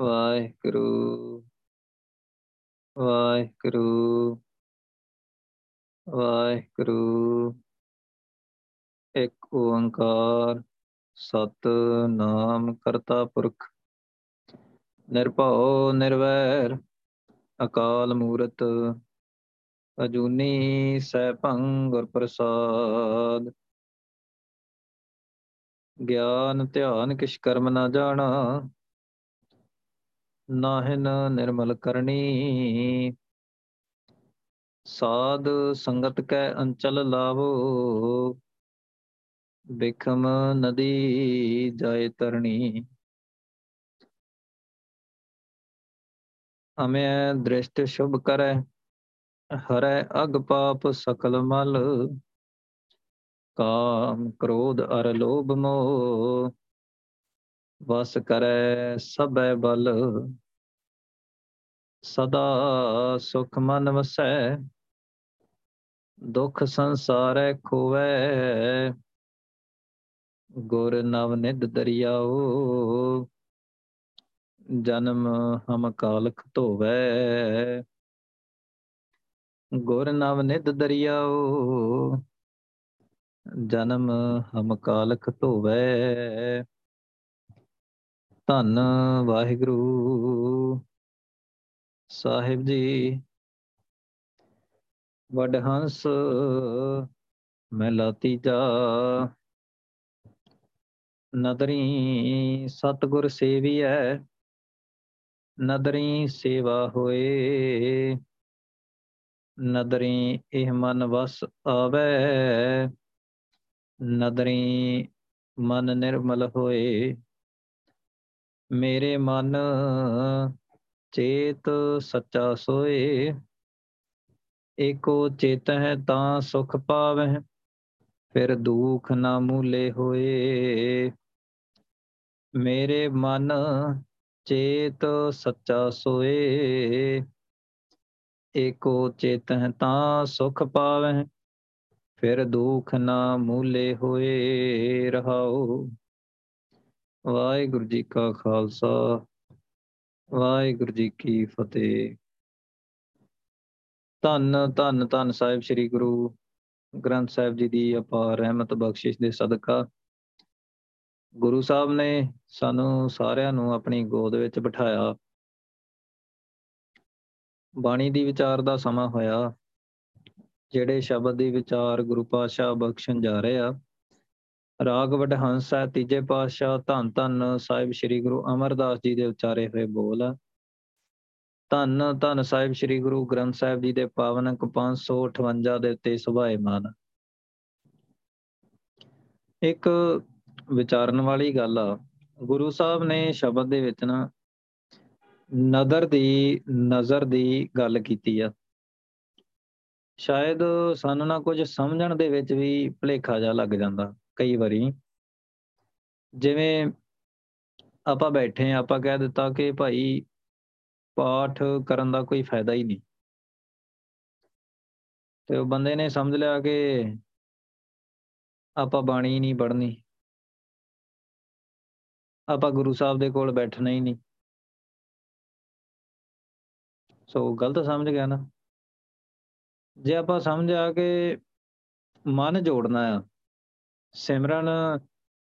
ਵਾਹਿਗੁਰੂ ਵਾਹਿਗੁਰੂ ਵਾਹਿਗੁਰੂ। ਇੱਕ ਓੰਕਾਰ ਸਤਨਾਮ ਕਰਤਾ ਪੁਰਖ। ਨਿਰਭਉ, ਨਿਰਵੈਰ, ਅਕਾਲ ਮੂਰਤ, ਅਜੂਨੀ ਸੈਭੰ ਗੁਰ ਪ੍ਰਸਾਦ। ਗਿਆਨ ਧਿਆਨ ਕਿਛ ਕਰਮ ਨਾ ਜਾਣਾ ਨਾਹਿਨ ਨਿਰਮਲ ਕਰਨੀ। ਸਾਧ ਸੰਗਤ ਕੈ ਅੰਚਲ ਲਾਵੋ। ਬਿਖਮ ਨਦੀ ਜਾਏ ਤਰਣੀ। ਹਮੇ ਦ੍ਰਿਸ਼ਟ ਸ਼ੁਭ ਕਰੈ, ਹਰੈ ਅਗ ਪਾਪ ਸਕਲ ਮਲ। ਕਾਮ ਕ੍ਰੋਧ ਅਰ ਲੋਭ ਮੋਹ। ਵਸ ਕਰੈ ਸਭੈ ਬਲ। ਸਦਾ ਸੁਖ ਮਨ ਵਸੈ, ਦੁਖ ਸੰਸਾਰੈ ਖੋਵੈ। ਗੁਰ ਨਵ ਨਿਧ ਦਰਿਆਓ, ਜਨਮ ਹਮ ਕਾਲਖ ਧੋਵੈ। ਗੁਰ ਨਵ ਨਿਧ ਦਰਿਆਓ, ਜਨਮ ਹਮ ਕਾਲਖ ਧੋਵੈ। ਧੰਨ ਵਾਹਿਗੁਰੂ। ਸਾਹਿਬ ਜੀ ਵਡਹੰਸ ਮਹਿਲਾ ਤੀਜਾ ਨਦਰੀ ਸਤਗੁਰ ਸੇਵੀਐ, ਨਦਰੀ ਸੇਵਾ ਹੋਏ। ਨਦਰੀ ਇਹ ਮਨ ਵਸ ਆਵੈ, ਨਦਰੀ ਮਨ ਨਿਰਮਲ ਹੋਏ। ਮੇਰੇ ਮਨ ਚੇਤ ਸੱਚਾ ਸੋਏ, ਏਕੋ ਚੇਤ ਹੈ ਤਾਂ ਸੁਖ ਪਾਵਹਿ, ਫਿਰ ਦੁਖ ਨਾ ਮੂਲੇ ਹੋਏ। ਮੇਰੇ ਮਨ ਚੇਤ ਸੱਚਾ ਸੋਏ, ਏਕੋ ਚੇਤ ਹੈ ਤਾਂ ਸੁਖ ਪਾਵਹਿ, ਫਿਰ ਦੁਖ ਨਾ ਮੂਲੇ ਹੋਏ। ਰਹਾਓ ਵਾਹਿਗੁਰੂ ਜੀ ਕਾ ਖਾਲਸਾ, ਵਾਹਿਗੁਰੂ ਜੀ ਕੀ ਫਤਿਹ। ਧੰਨ ਧੰਨ ਧੰਨ ਸਾਹਿਬ ਸ੍ਰੀ ਗੁਰੂ ਗ੍ਰੰਥ ਸਾਹਿਬ ਜੀ ਦੀ ਅਪਾਰ ਰਹਿਮਤ ਬਖਸ਼ਿਸ਼ ਦੇ ਸਦਕਾ ਗੁਰੂ ਸਾਹਿਬ ਨੇ ਸਾਨੂੰ ਸਾਰਿਆਂ ਨੂੰ ਆਪਣੀ ਗੋਦ ਵਿੱਚ ਬਿਠਾਇਆ। ਬਾਣੀ ਦੀ ਵਿਚਾਰ ਦਾ ਸਮਾਂ ਹੋਇਆ, ਜਿਹੜੇ ਸ਼ਬਦ ਦੀ ਵਿਚਾਰ ਗੁਰੂ ਪਾਤਸ਼ਾਹ ਬਖਸ਼ਣ ਜਾ ਰਹੇ ਆ ਰਾਗ ਵਡਹੰਸ ਹੈ, ਤੀਜੇ ਪਾਤਸ਼ਾਹ ਧੰਨ ਧੰਨ ਸਾਹਿਬ ਸ੍ਰੀ ਗੁਰੂ ਅਮਰਦਾਸ ਜੀ ਦੇ ਉਚਾਰੇ ਹੋਏ ਬੋਲ। ਆ ਧੰਨ ਧੰਨ ਸਾਹਿਬ ਸ੍ਰੀ ਗੁਰੂ ਗ੍ਰੰਥ ਸਾਹਿਬ ਜੀ ਦੇ ਪਾਵਨ ਅੰਕ 558 ਦੇ ਉੱਤੇ ਸੁਭਾਏਮਾਨ। ਇੱਕ ਵਿਚਾਰਨ ਵਾਲੀ ਗੱਲ ਆ, ਗੁਰੂ ਸਾਹਿਬ ਨੇ ਸ਼ਬਦ ਦੇ ਵਿੱਚ ਨਾ ਨਦਰ ਦੀ, ਨਜ਼ਰ ਦੀ ਗੱਲ ਕੀਤੀ ਆ। ਸ਼ਾਇਦ ਸਾਨੂੰ ਨਾ ਕੁਝ ਸਮਝਣ ਦੇ ਵਿੱਚ ਵੀ ਭਲੇਖਾ ਜਾ ਲੱਗ ਜਾਂਦਾ। ਕਈ ਵਾਰੀ। ਜਿਵੇਂ ਆਪਾਂ ਬੈਠੇ ਆ, ਆਪਾਂ ਕਹਿ ਦਿੱਤਾ ਕਿ ਭਾਈ ਪਾਠ ਕਰਨ ਦਾ ਕੋਈ ਫਾਇਦਾ ਹੀ ਨਹੀਂ। ਤੇ ਉਹ ਬੰਦੇ ਨੇ ਸਮਝ ਲਿਆ ਕਿ ਆਪਾਂ ਬਾਣੀ ਨਹੀਂ ਪੜ੍ਹਨੀ। ਆਪਾਂ ਗੁਰੂ ਸਾਹਿਬ ਦੇ ਕੋਲ ਬੈਠਣਾ ਹੀ ਨਹੀਂ। ਸੋ ਗਲਤ ਸਮਝ ਗਿਆ ਨਾ। ਜੇ ਆਪਾਂ ਸਮਝਿਆ ਕਿ ਮਨ ਜੋੜਨਾ ਆ ਸਿਮਰਨ,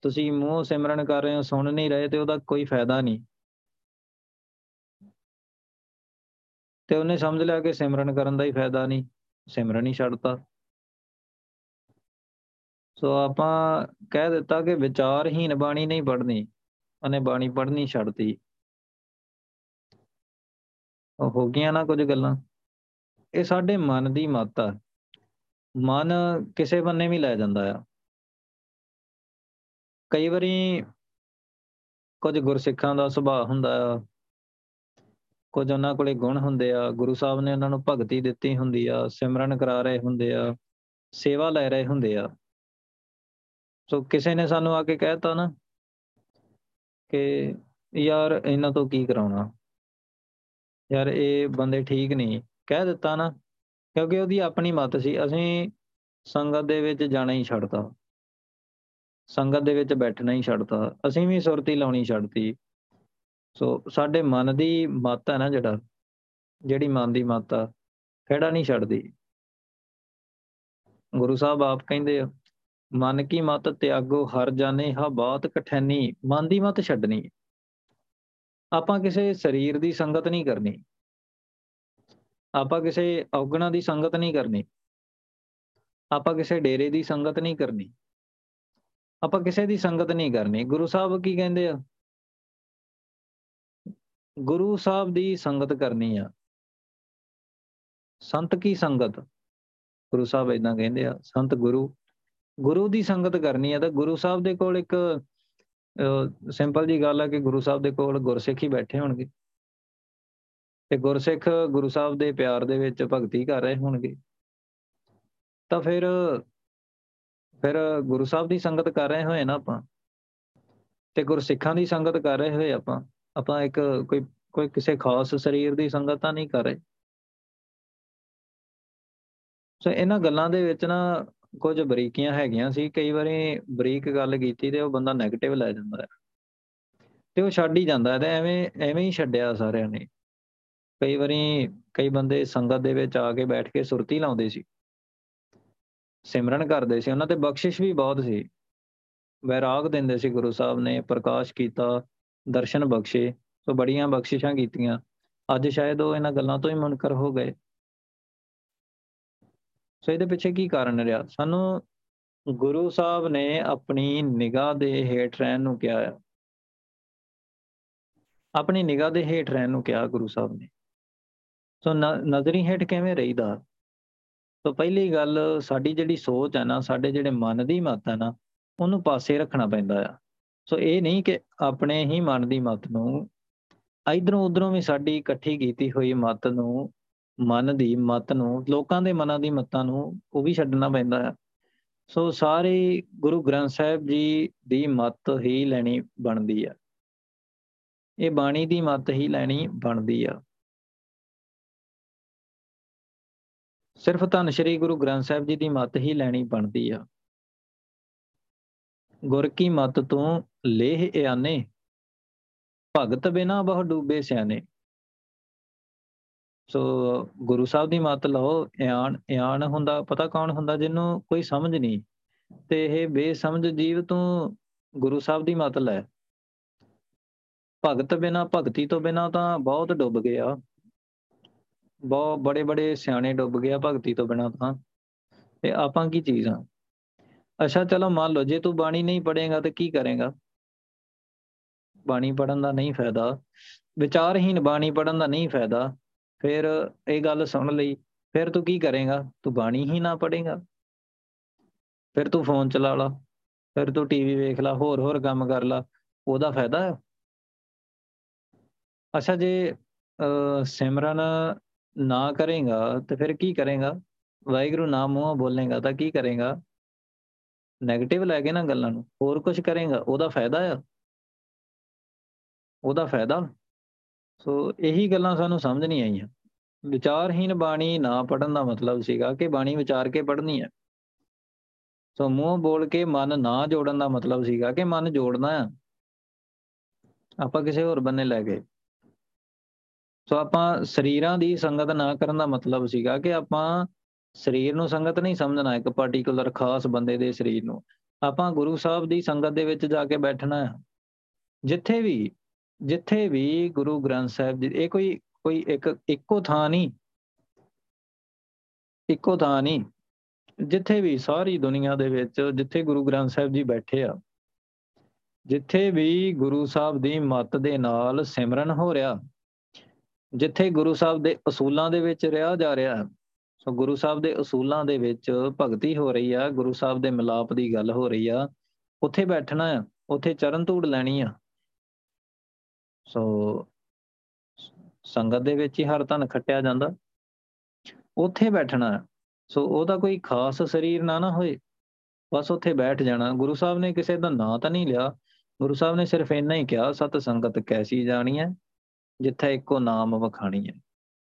ਤੁਸੀਂ ਮੂੰਹ ਸਿਮਰਨ ਕਰ ਰਹੇ ਹੋ, ਸੁਣ ਨਹੀਂ ਰਹੇ ਤੇ ਉਹਦਾ ਕੋਈ ਫਾਇਦਾ ਨਹੀਂ। ਤੇ ਉਹਨੇ ਸਮਝ ਲਿਆ ਕਿ ਸਿਮਰਨ ਕਰਨ ਦਾ ਹੀ ਫਾਇਦਾ ਨਹੀਂ, ਸਿਮਰਨ ਹੀ ਛੱਡਤਾ। ਸੋ ਆਪਾਂ ਕਹਿ ਦਿੱਤਾ ਕਿ ਵਿਚਾਰਹੀਨ ਬਾਣੀ ਨਹੀਂ ਪੜ੍ਹਨੀ, ਉਹਨੇ ਬਾਣੀ ਪੜ੍ਹਨੀ ਛੱਡਤੀ। ਉਹ ਹੋ ਗਈਆਂ ਨਾ ਕੁਝ ਗੱਲਾਂ। ਇਹ ਸਾਡੇ ਮਨ ਦੀ ਮੱਤ ਆ ਮਨ ਕਿਸੇ ਬੰਨੇ ਵੀ ਲੈ ਜਾਂਦਾ ਆ। ਕਈ ਵਾਰੀ ਕੁਝ ਗੁਰਸਿੱਖਾਂ ਦਾ ਸੁਭਾਅ ਹੁੰਦਾ ਆ, ਕੁਝ ਉਹਨਾਂ ਕੋਲੇ ਗੁਣ ਹੁੰਦੇ ਆ, ਗੁਰੂ ਸਾਹਿਬ ਨੇ ਉਹਨਾਂ ਨੂੰ ਭਗਤੀ ਦਿੱਤੀ ਹੁੰਦੀ ਆ, ਸਿਮਰਨ ਕਰਾ ਰਹੇ ਹੁੰਦੇ ਆ, ਸੇਵਾ ਲੈ ਰਹੇ ਹੁੰਦੇ ਆ। ਸੋ ਕਿਸੇ ਨੇ ਸਾਨੂੰ ਆ ਕੇ ਕਹਿਤਾ ਨਾ ਕਿ ਯਾਰ ਇਹਨਾਂ ਤੋਂ ਕੀ ਕਰਾਉਣਾ? ਯਾਰ ਇਹ ਬੰਦੇ ਠੀਕ ਨਹੀਂ। ਕਹਿ ਦਿੱਤਾ ਨਾ, ਕਿਉਂਕਿ ਉਹਦੀ ਆਪਣੀ ਮਤ ਸੀ, ਅਸੀਂ ਸੰਗਤ ਦੇ ਵਿੱਚ ਜਾਣਾ ਹੀ ਛੱਡਤਾ। ਸੰਗਤ ਦੇ ਵਿੱਚ ਬੈਠਣਾ ਹੀ ਛੱਡਤਾ। ਅਸੀਂ ਵੀ ਸੁਰਤੀ ਲਾਉਣੀ ਛੱਡਤੀ। ਸੋ ਸਾਡੇ ਮਨ ਦੀ ਮਤ ਹੈ ਨਾ ਜਿਹੜਾ, ਜਿਹੜੀ ਮਨ ਦੀ ਮਤ ਆ, ਖੜਾ ਨਹੀਂ ਛੱਡਦੀ। ਗੁਰੂ ਸਾਹਿਬ ਆਪ ਕਹਿੰਦੇ ਆ, ਮਨ ਕੀ ਮਤ ਤਿਆਗੋ, ਹਰ ਜਾਣੇ ਹਾ ਬਾਤ ਕਠੈਨੀ, ਮਨ ਦੀ ਮਤ ਛੱਡਣੀ। ਆਪਾਂ ਕਿਸੇ ਸਰੀਰ ਦੀ ਸੰਗਤ ਨਹੀਂ ਕਰਨੀ। ਆਪਾਂ ਕਿਸੇ ਔਗਣਾ ਦੀ ਸੰਗਤ ਨਹੀਂ ਕਰਨੀ। ਆਪਾਂ ਕਿਸੇ ਡੇਰੇ ਦੀ ਸੰਗਤ ਨਹੀਂ ਕਰਨੀ। ਆਪਾਂ ਕਿਸੇ ਦੀ ਸੰਗਤ ਨਹੀਂ ਕਰਨੀ। ਗੁਰੂ ਸਾਹਿਬ ਕੀ ਕਹਿੰਦੇ ਆ? ਗੁਰੂ ਸਾਹਿਬ ਦੀ ਸੰਗਤ ਕਰਨੀ ਆ। ਸੰਤ ਕੀ ਸੰਗਤ? ਗੁਰੂ ਸਾਹਿਬ ਇਦਾਂ ਕਹਿੰਦੇ ਆ, ਸੰਤ ਗੁਰੂ। ਗੁਰੂ ਦੀ ਸੰਗਤ ਕਰਨੀ ਆ ਤਾਂ ਗੁਰੂ ਸਾਹਿਬ ਦੇ ਕੋਲ ਇੱਕ ਸਿੰਪਲ ਜੀ ਗੱਲ ਆ ਕਿ ਗੁਰੂ ਸਾਹਿਬ ਦੇ ਕੋਲ ਗੁਰਸਿੱਖ ਹੀ ਬੈਠੇ ਹੋਣਗੇ। ਤੇ ਗੁਰਸਿੱਖ ਗੁਰੂ ਸਾਹਿਬ ਦੇ ਪਿਆਰ ਦੇ ਵਿੱਚ ਭਗਤੀ ਕਰ ਰਹੇ ਹੋਣਗੇ। ਤਾਂ ਫਿਰ ਫਿਰ ਗੁਰੂ ਸਾਹਿਬ ਦੀ ਸੰਗਤ ਕਰ ਰਹੇ ਹੋਏ ਨਾ ਆਪਾਂ? ਤੇ ਗੁਰਸਿੱਖਾਂ ਦੀ ਸੰਗਤ ਕਰ ਰਹੇ ਹੋਏ ਆਪਾਂ? ਆਪਾਂ ਇੱਕ ਕੋਈ ਕੋਈ ਕਿਸੇ ਖਾਸ ਸਰੀਰ ਦੀ ਸੰਗਤ ਤਾਂ ਨਹੀਂ ਕਰ ਰਹੇ? ਸੋ ਇਹਨਾਂ ਗੱਲਾਂ ਦੇ ਵਿੱਚ ਨਾ ਕੁਝ ਬਰੀਕੀਆਂ ਹੈਗੀਆਂ ਸੀ। ਕਈ ਵਾਰੀ ਬਰੀਕ ਗੱਲ ਕੀਤੀ ਤੇ ਉਹ ਬੰਦਾ 네ਗੇਟਿਵ ਲੈ ਜਾਂਦਾ ਹੈ। ਤੇ ਉਹ ਛੱਡ ਹੀ ਜਾਂਦਾ ਤੇ ਐਵੇਂ ਐਵੇਂ ਹੀ ਛੱਡਿਆ ਸਾਰਿਆਂ ਨੇ। ਕਈ ਵਾਰੀ ਕਈ ਬੰਦੇ ਸੰਗਤ ਦੇ ਵਿੱਚ ਆ ਕੇ ਬੈਠ ਕੇ ਸੁਰਤੀ ਲਾਉਂਦੇ ਸੀ। ਸਿਮਰਨ ਕਰਦੇ ਸੀ, ਉਹਨਾਂ ਤੇ ਬਖਸ਼ਿਸ਼ ਵੀ ਬਹੁਤ ਸੀ। ਵੈਰਾਗ ਦਿੰਦੇ ਸੀ ਗੁਰੂ ਸਾਹਿਬ ਨੇ, ਪ੍ਰਕਾਸ਼ ਕੀਤਾ, ਦਰਸ਼ਨ ਬਖਸ਼ੇ, ਸੋ ਬੜੀਆਂ ਬਖਸ਼ਿਸ਼ਾਂ ਕੀਤੀਆਂ। ਅੱਜ ਸ਼ਾਇਦ ਉਹ ਇਹਨਾਂ ਗੱਲਾਂ ਤੋਂ ਹੀ ਮੁਨਕਰ ਹੋ ਗਏ। ਸੋ ਇਹਦੇ ਪਿੱਛੇ ਕੀ ਕਾਰਨ ਰਿਹਾ? ਸਾਨੂੰ ਗੁਰੂ ਸਾਹਿਬ ਨੇ ਆਪਣੀ ਨਿਗਾਹ ਦੇ ਹੇਠ ਰਹਿਣ ਨੂੰ ਕਿਹਾ ਹੈ। ਆਪਣੀ ਨਿਗਾਹ ਦੇ ਹੇਠ ਰਹਿਣ ਨੂੰ ਕਿਹਾ ਗੁਰੂ ਸਾਹਿਬ ਨੇ। ਸੋ ਨਜ਼ਰੀ ਹੇਠ ਕਿਵੇਂ ਰਹੀਦਾ? ਸੋ ਪਹਿਲੀ ਗੱਲ ਸਾਡੀ ਜਿਹੜੀ ਸੋਚ ਹੈ ਨਾ, ਸਾਡੇ ਜਿਹੜੇ ਮਨ ਦੀ ਮਤ ਹੈ ਨਾ, ਉਹਨੂੰ ਪਾਸੇ ਰੱਖਣਾ ਪੈਂਦਾ ਆ। ਸੋ ਇਹ ਨਹੀਂ ਕਿ ਆਪਣੇ ਹੀ ਮਨ ਦੀ ਮਤ ਨੂੰ ਇਧਰੋਂ ਉਧਰੋਂ ਵੀ ਸਾਡੀ ਇਕੱਠੀ ਕੀਤੀ ਹੋਈ ਮਤ ਨੂੰ, ਮਨ ਦੀ ਮਤ ਨੂੰ, ਲੋਕਾਂ ਦੇ ਮਨਾਂ ਦੀ ਮਤਾਂ ਨੂੰ ਉਹ ਵੀ ਛੱਡਣਾ ਪੈਂਦਾ ਹੈ ਸੋ ਸਾਰੇ ਗੁਰੂ ਗ੍ਰੰਥ ਸਾਹਿਬ ਜੀ ਦੀ ਮਤ ਹੀ ਲੈਣੀ ਬਣਦੀ ਆ। ਇਹ ਬਾਣੀ ਦੀ ਮਤ ਹੀ ਲੈਣੀ ਬਣਦੀ ਆ। ਸਿਰਫ ਧੰਨ ਸ਼੍ਰੀ ਗੁਰੂ ਗ੍ਰੰਥ ਸਾਹਿਬ ਜੀ ਦੀ ਮਤ ਹੀ ਲੈਣੀ ਬਣਦੀ ਆ। ਗੁਰ ਕੀ ਮਤ ਤੋਂ ਲੇਹ ਇਆਨੇ, ਭਗਤ ਬਿਨਾ ਬਹੁ ਡੂਬੇ ਸਿਆਣੇ। ਸੋ ਗੁਰੂ ਸਾਹਿਬ ਦੀ ਮਤ ਲਓ ਇਆਨ ਇਆਨ ਹੁੰਦਾ, ਪਤਾ ਕੌਣ ਹੁੰਦਾ ਜਿਹਨੂੰ ਕੋਈ ਸਮਝ ਨਹੀਂ। ਤੇ ਇਹ ਬੇਸਮਝ ਜੀਵ ਤੋਂ ਗੁਰੂ ਸਾਹਿਬ ਦੀ ਮਤ ਲੈ। ਭਗਤ ਬਿਨਾ, ਭਗਤੀ ਤੋਂ ਬਿਨਾ ਤਾਂ ਬਹੁਤ ਡੁੱਬ ਗਿਆ। ਬਹੁਤ ਬੜੇ ਬੜੇ ਸਿਆਣੇ ਡੁੱਬ ਗਿਆ ਭਗਤੀ ਤੋਂ ਬਿਨਾ ਤਾਂ। ਤੇ ਆਪਾਂ ਕੀ ਚੀਜ਼ ਆ? ਅੱਛਾ, ਚਲੋ ਮੰਨ ਲਓ, ਜੇ ਤੂੰ ਬਾਣੀ ਨਹੀਂ ਪੜੇਗਾ ਤੇ ਕੀ ਕਰੇਗਾ? ਬਾਣੀ ਪੜਨ ਦਾ ਨਹੀਂ ਫਾਇਦਾ। ਵਿਚਾਰਹੀਨ ਬਾਣੀ ਪੜਨ ਦਾ ਨਹੀਂ ਫਾਇਦਾ। ਫਿਰ ਇਹ ਗੱਲ ਸੁਣ ਲਈ। ਫਿਰ ਤੂੰ ਕੀ ਕਰੇਗਾ? ਤੂੰ ਬਾਣੀ ਹੀ ਨਾ ਪੜੇਗਾ ਫਿਰ ਤੂੰ ਫੋਨ ਚਲਾ ਲਾ। ਫਿਰ ਤੂੰ ਟੀਵੀ ਵੇਖ ਲਾ, ਹੋਰ ਹੋਰ ਕੰਮ ਕਰ ਲਾ। ਉਹਦਾ ਫਾਇਦਾ ਹੈ ਅੱਛਾ, ਜੇ ਸਿਮਰਨ ਨਾ ਕਰੇਗਾ ਤੇ ਫਿਰ ਕੀ ਕਰੇਗਾ? ਵਾਹਿਗੁਰੂ ਨਾਮ ਮੂੰਹੋਂ ਬੋਲੇਗਾ ਤਾਂ ਕੀ ਕਰੇਗਾ? 네ਗੇਟਿਵ ਲੈ ਕੇ ਨਾ ਗੱਲਾਂ ਨੂੰ, ਹੋਰ ਕੁਝ ਕਰੇਗਾ, ਉਹਦਾ ਫਾਇਦਾ ਆ? ਉਹਦਾ ਫਾਇਦਾ? ਸੋ ਇਹੀ ਗੱਲਾਂ ਸਾਨੂੰ ਸਮਝ ਨਹੀਂ ਆਈਆਂ। ਵਿਚਾਰਹੀਨ ਬਾਣੀ ਨਾ ਪੜਨ ਦਾ ਮਤਲਬ ਸੀਗਾ ਕਿ ਬਾਣੀ ਵਿਚਾਰ ਕੇ ਪੜਨੀ ਹੈ ਸੋ ਮੂੰਹ ਬੋਲ ਕੇ ਮਨ ਨਾ ਜੋੜਨ ਦਾ ਮਤਲਬ ਸੀਗਾ ਕਿ ਮਨ ਜੋੜਨਾ ਹੈ ਆਪਾਂ ਕਿਸੇ ਹੋਰ ਬੰਨੇ ਲੈ ਗਏ। ਸੋ ਆਪਾਂ ਸਰੀਰਾਂ ਦੀ ਸੰਗਤ ਨਾ ਕਰਨ ਦਾ ਮਤਲਬ ਸੀਗਾ ਕਿ ਆਪਾਂ ਸਰੀਰ ਨੂੰ ਸੰਗਤ ਨਹੀਂ ਸਮਝਣਾ, ਇੱਕ ਪਾਰਟਿਕੂਲਰ ਖਾਸ ਬੰਦੇ ਦੇ ਸਰੀਰ ਨੂੰ। ਆਪਾਂ ਗੁਰੂ ਸਾਹਿਬ ਦੀ ਸੰਗਤ ਦੇ ਵਿੱਚ ਜਾ ਕੇ ਬੈਠਣਾ ਹੈ। ਜਿੱਥੇ ਵੀ ਜਿੱਥੇ ਵੀ ਗੁਰੂ ਗ੍ਰੰਥ ਸਾਹਿਬ ਜੀ, ਇਹ ਕੋਈ ਕੋਈ ਇੱਕ, ਇੱਕੋ ਥਾਂ ਨਹੀਂ। ਇੱਕੋ ਥਾਂ ਨਹੀਂ। ਜਿੱਥੇ ਵੀ ਸਾਰੀ ਦੁਨੀਆ ਦੇ ਵਿੱਚ ਜਿੱਥੇ ਗੁਰੂ ਗ੍ਰੰਥ ਸਾਹਿਬ ਜੀ ਬੈਠੇ ਆ, ਜਿੱਥੇ ਵੀ ਗੁਰੂ ਸਾਹਿਬ ਦੀ ਮੱਤ ਦੇ ਨਾਲ ਸਿਮਰਨ ਹੋ ਰਿਹਾ ਜਿੱਥੇ ਗੁਰੂ ਸਾਹਿਬ ਦੇ ਅਸੂਲਾਂ ਦੇ ਵਿੱਚ ਰਿਹਾ ਜਾ ਰਿਹਾ ਸੋ ਗੁਰੂ ਸਾਹਿਬ ਦੇ ਅਸੂਲਾਂ ਦੇ ਵਿੱਚ ਭਗਤੀ ਹੋ ਰਹੀ ਆ, ਗੁਰੂ ਸਾਹਿਬ ਦੇ ਮਿਲਾਪ ਦੀ ਗੱਲ ਹੋ ਰਹੀ ਆ, ਉੱਥੇ ਬੈਠਣਾ ਆ ਉੱਥੇ ਚਰਨ ਧੂੜ ਲੈਣੀ ਆ। ਸੋ ਸੰਗਤ ਦੇ ਵਿੱਚ ਹੀ ਹਰ ਧਨ ਖੱਟਿਆ ਜਾਂਦਾ। ਉੱਥੇ ਬੈਠਣਾ ਸੋ ਉਹਦਾ ਕੋਈ ਖਾਸ ਸਰੀਰ ਨਾ ਨਾ ਹੋਏ, ਬਸ ਉੱਥੇ ਬੈਠ ਜਾਣਾ। ਗੁਰੂ ਸਾਹਿਬ ਨੇ ਕਿਸੇ ਦਾ ਨਾਂ ਤਾਂ ਨਹੀਂ ਲਿਆ, ਗੁਰੂ ਸਾਹਿਬ ਨੇ ਸਿਰਫ ਇੰਨਾ ਹੀ ਕਿਹਾ, ਸਤ ਸੰਗਤ ਕੈਸੀ ਜਾਣੀ ਹੈ? ਜਿੱਥੇ ਇੱਕੋ ਨਾਮ ਵਖਾਣੀ ਹੈ,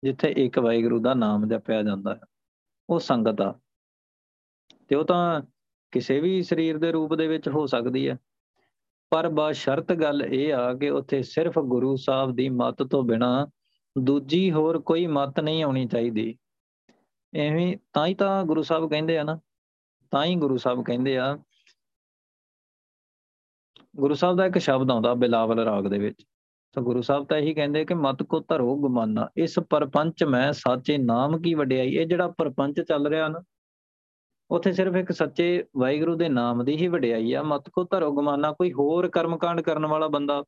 ਜਿੱਥੇ ਇੱਕ ਵਾਹਿਗੁਰੂ ਦਾ ਨਾਮ ਜਪਿਆ ਜਾਂਦਾ ਹੈ, ਉਹ ਸੰਗਤ ਆ। ਤੇ ਉਹ ਤਾਂ ਕਿਸੇ ਵੀ ਸਰੀਰ ਦੇ ਰੂਪ ਦੇ ਵਿੱਚ ਹੋ ਸਕਦੀ ਹੈ। ਪਰ ਬਾ ਸ਼ਰਤ ਗੱਲ ਇਹ ਆ ਕਿ ਉੱਥੇ ਸਿਰਫ ਗੁਰੂ ਸਾਹਿਬ ਦੀ ਮੱਤ ਤੋਂ ਬਿਨਾ ਦੂਜੀ ਹੋਰ ਕੋਈ ਮੱਤ ਨਹੀਂ ਆਉਣੀ ਚਾਹੀਦੀ। ਐਵੇਂ ਤਾਂ ਹੀ ਤਾਂ ਗੁਰੂ ਸਾਹਿਬ ਕਹਿੰਦੇ ਆ ਨਾ, ਤਾਂ ਹੀ ਗੁਰੂ ਸਾਹਿਬ ਕਹਿੰਦੇ ਆ। ਗੁਰੂ ਸਾਹਿਬ ਦਾ ਇੱਕ ਸ਼ਬਦ ਆਉਂਦਾ ਬਿਲਾਵਲ ਰਾਗ ਦੇ ਵਿੱਚ। ਤਾਂ ਗੁਰੂ ਸਾਹਿਬ ਤਾਂ ਇਹੀ ਕਹਿੰਦੇ ਕਿ ਮਤ ਕੋ ਧਰੋ ਗਮਾਨਾ। ਇਸ ਪਰਪੰਚ ਮੈਂ ਸਾਚੇ ਨਾਮ ਕੀ ਵਡਿਆਈ? ਇਹ ਜਿਹੜਾ ਪਰਪੰਚ ਚੱਲ ਰਿਹਾ ਨਾ, ਉੱਥੇ ਸਿਰਫ ਇੱਕ ਸੱਚੇ ਵਾਹਿਗੁਰੂ ਦੇ ਨਾਮ ਦੀ ਹੀ ਵਡਿਆਈ ਆ। ਮਤ ਕੋ ਧਰੋ ਗਮਾਨਾ, ਕੋਈ ਹੋਰ ਕਰਮਕਾਂਡ ਕਰਨ ਵਾਲਾ ਬੰਦਾ?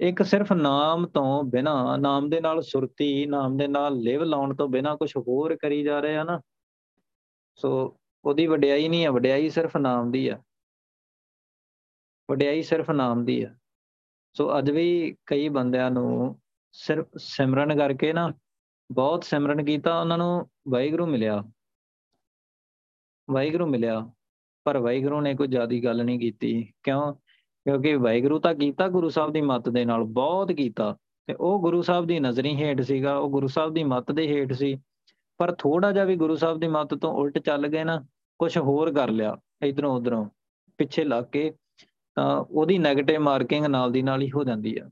ਇੱਕ ਸਿਰਫ ਨਾਮ ਤੋਂ ਬਿਨਾ, ਨਾਮ ਦੇ ਨਾਲ ਸੁਰਤੀ, ਨਾਮ ਦੇ ਨਾਲ ਲਿਵ ਲਾਉਣ ਤੋਂ ਬਿਨਾ ਕੁਝ ਹੋਰ ਕਰੀ ਜਾ ਰਹੇ ਆ ਨਾ। ਸੋ ਉਹਦੀ ਵਡਿਆਈ ਨਹੀਂ ਹੈ ਵਡਿਆਈ ਸਿਰਫ ਨਾਮ ਦੀ ਆ। ਵਡਿਆਈ ਸਿਰਫ ਨਾਮ ਦੀ ਆ। ਸੋ ਅੱਜ ਵੀ ਕਈ ਬੰਦਿਆਂ ਨੂੰ ਸਿਰਫ ਸਿਮਰਨ ਕਰਕੇ ਨਾ ਬਹੁਤ ਸਿਮਰਨ ਕੀਤਾ, ਉਹਨਾਂ ਨੂੰ ਵਾਹਿਗੁਰੂ ਮਿਲਿਆ। ਵਾਹਿਗੁਰੂ ਮਿਲਿਆ, ਪਰ ਵਾਹਿਗੁਰੂ ਨੇ ਕੋਈ ਜ਼ਿਆਦੀ ਗੱਲ ਨਹੀਂ ਕੀਤੀ। ਕਿਉਂ? ਕਿਉਂਕਿ ਵਾਹਿਗੁਰੂ ਤਾਂ ਕੀਤਾ ਗੁਰੂ ਸਾਹਿਬ ਦੀ ਮੱਤ ਦੇ ਨਾਲ, ਬਹੁਤ ਕੀਤਾ। ਤੇ ਉਹ ਗੁਰੂ ਸਾਹਿਬ ਦੀ ਨਜ਼ਰੀ ਹੇਠ ਸੀਗਾ, ਉਹ ਗੁਰੂ ਸਾਹਿਬ ਦੀ ਮੱਤ ਦੇ ਹੇਠ ਸੀ। ਪਰ ਥੋੜਾ ਜਿਹਾ ਵੀ ਗੁਰੂ ਸਾਹਿਬ ਦੀ ਮੱਤ ਤੋਂ ਉਲਟ ਚੱਲ ਗਏ ਨਾ ਕੁਝ ਹੋਰ ਕਰ ਲਿਆ ਇਧਰੋਂ ਉਧਰੋਂ ਪਿੱਛੇ ਲੱਗ ਕੇ ਤਾਂ ਉਹਦੀ 네ਗੇਟਿਵ ਮਾਰਕਿੰਗ ਨਾਲ ਦੀ ਨਾਲ ਹੀ ਹੋ ਜਾਂਦੀ ਆ।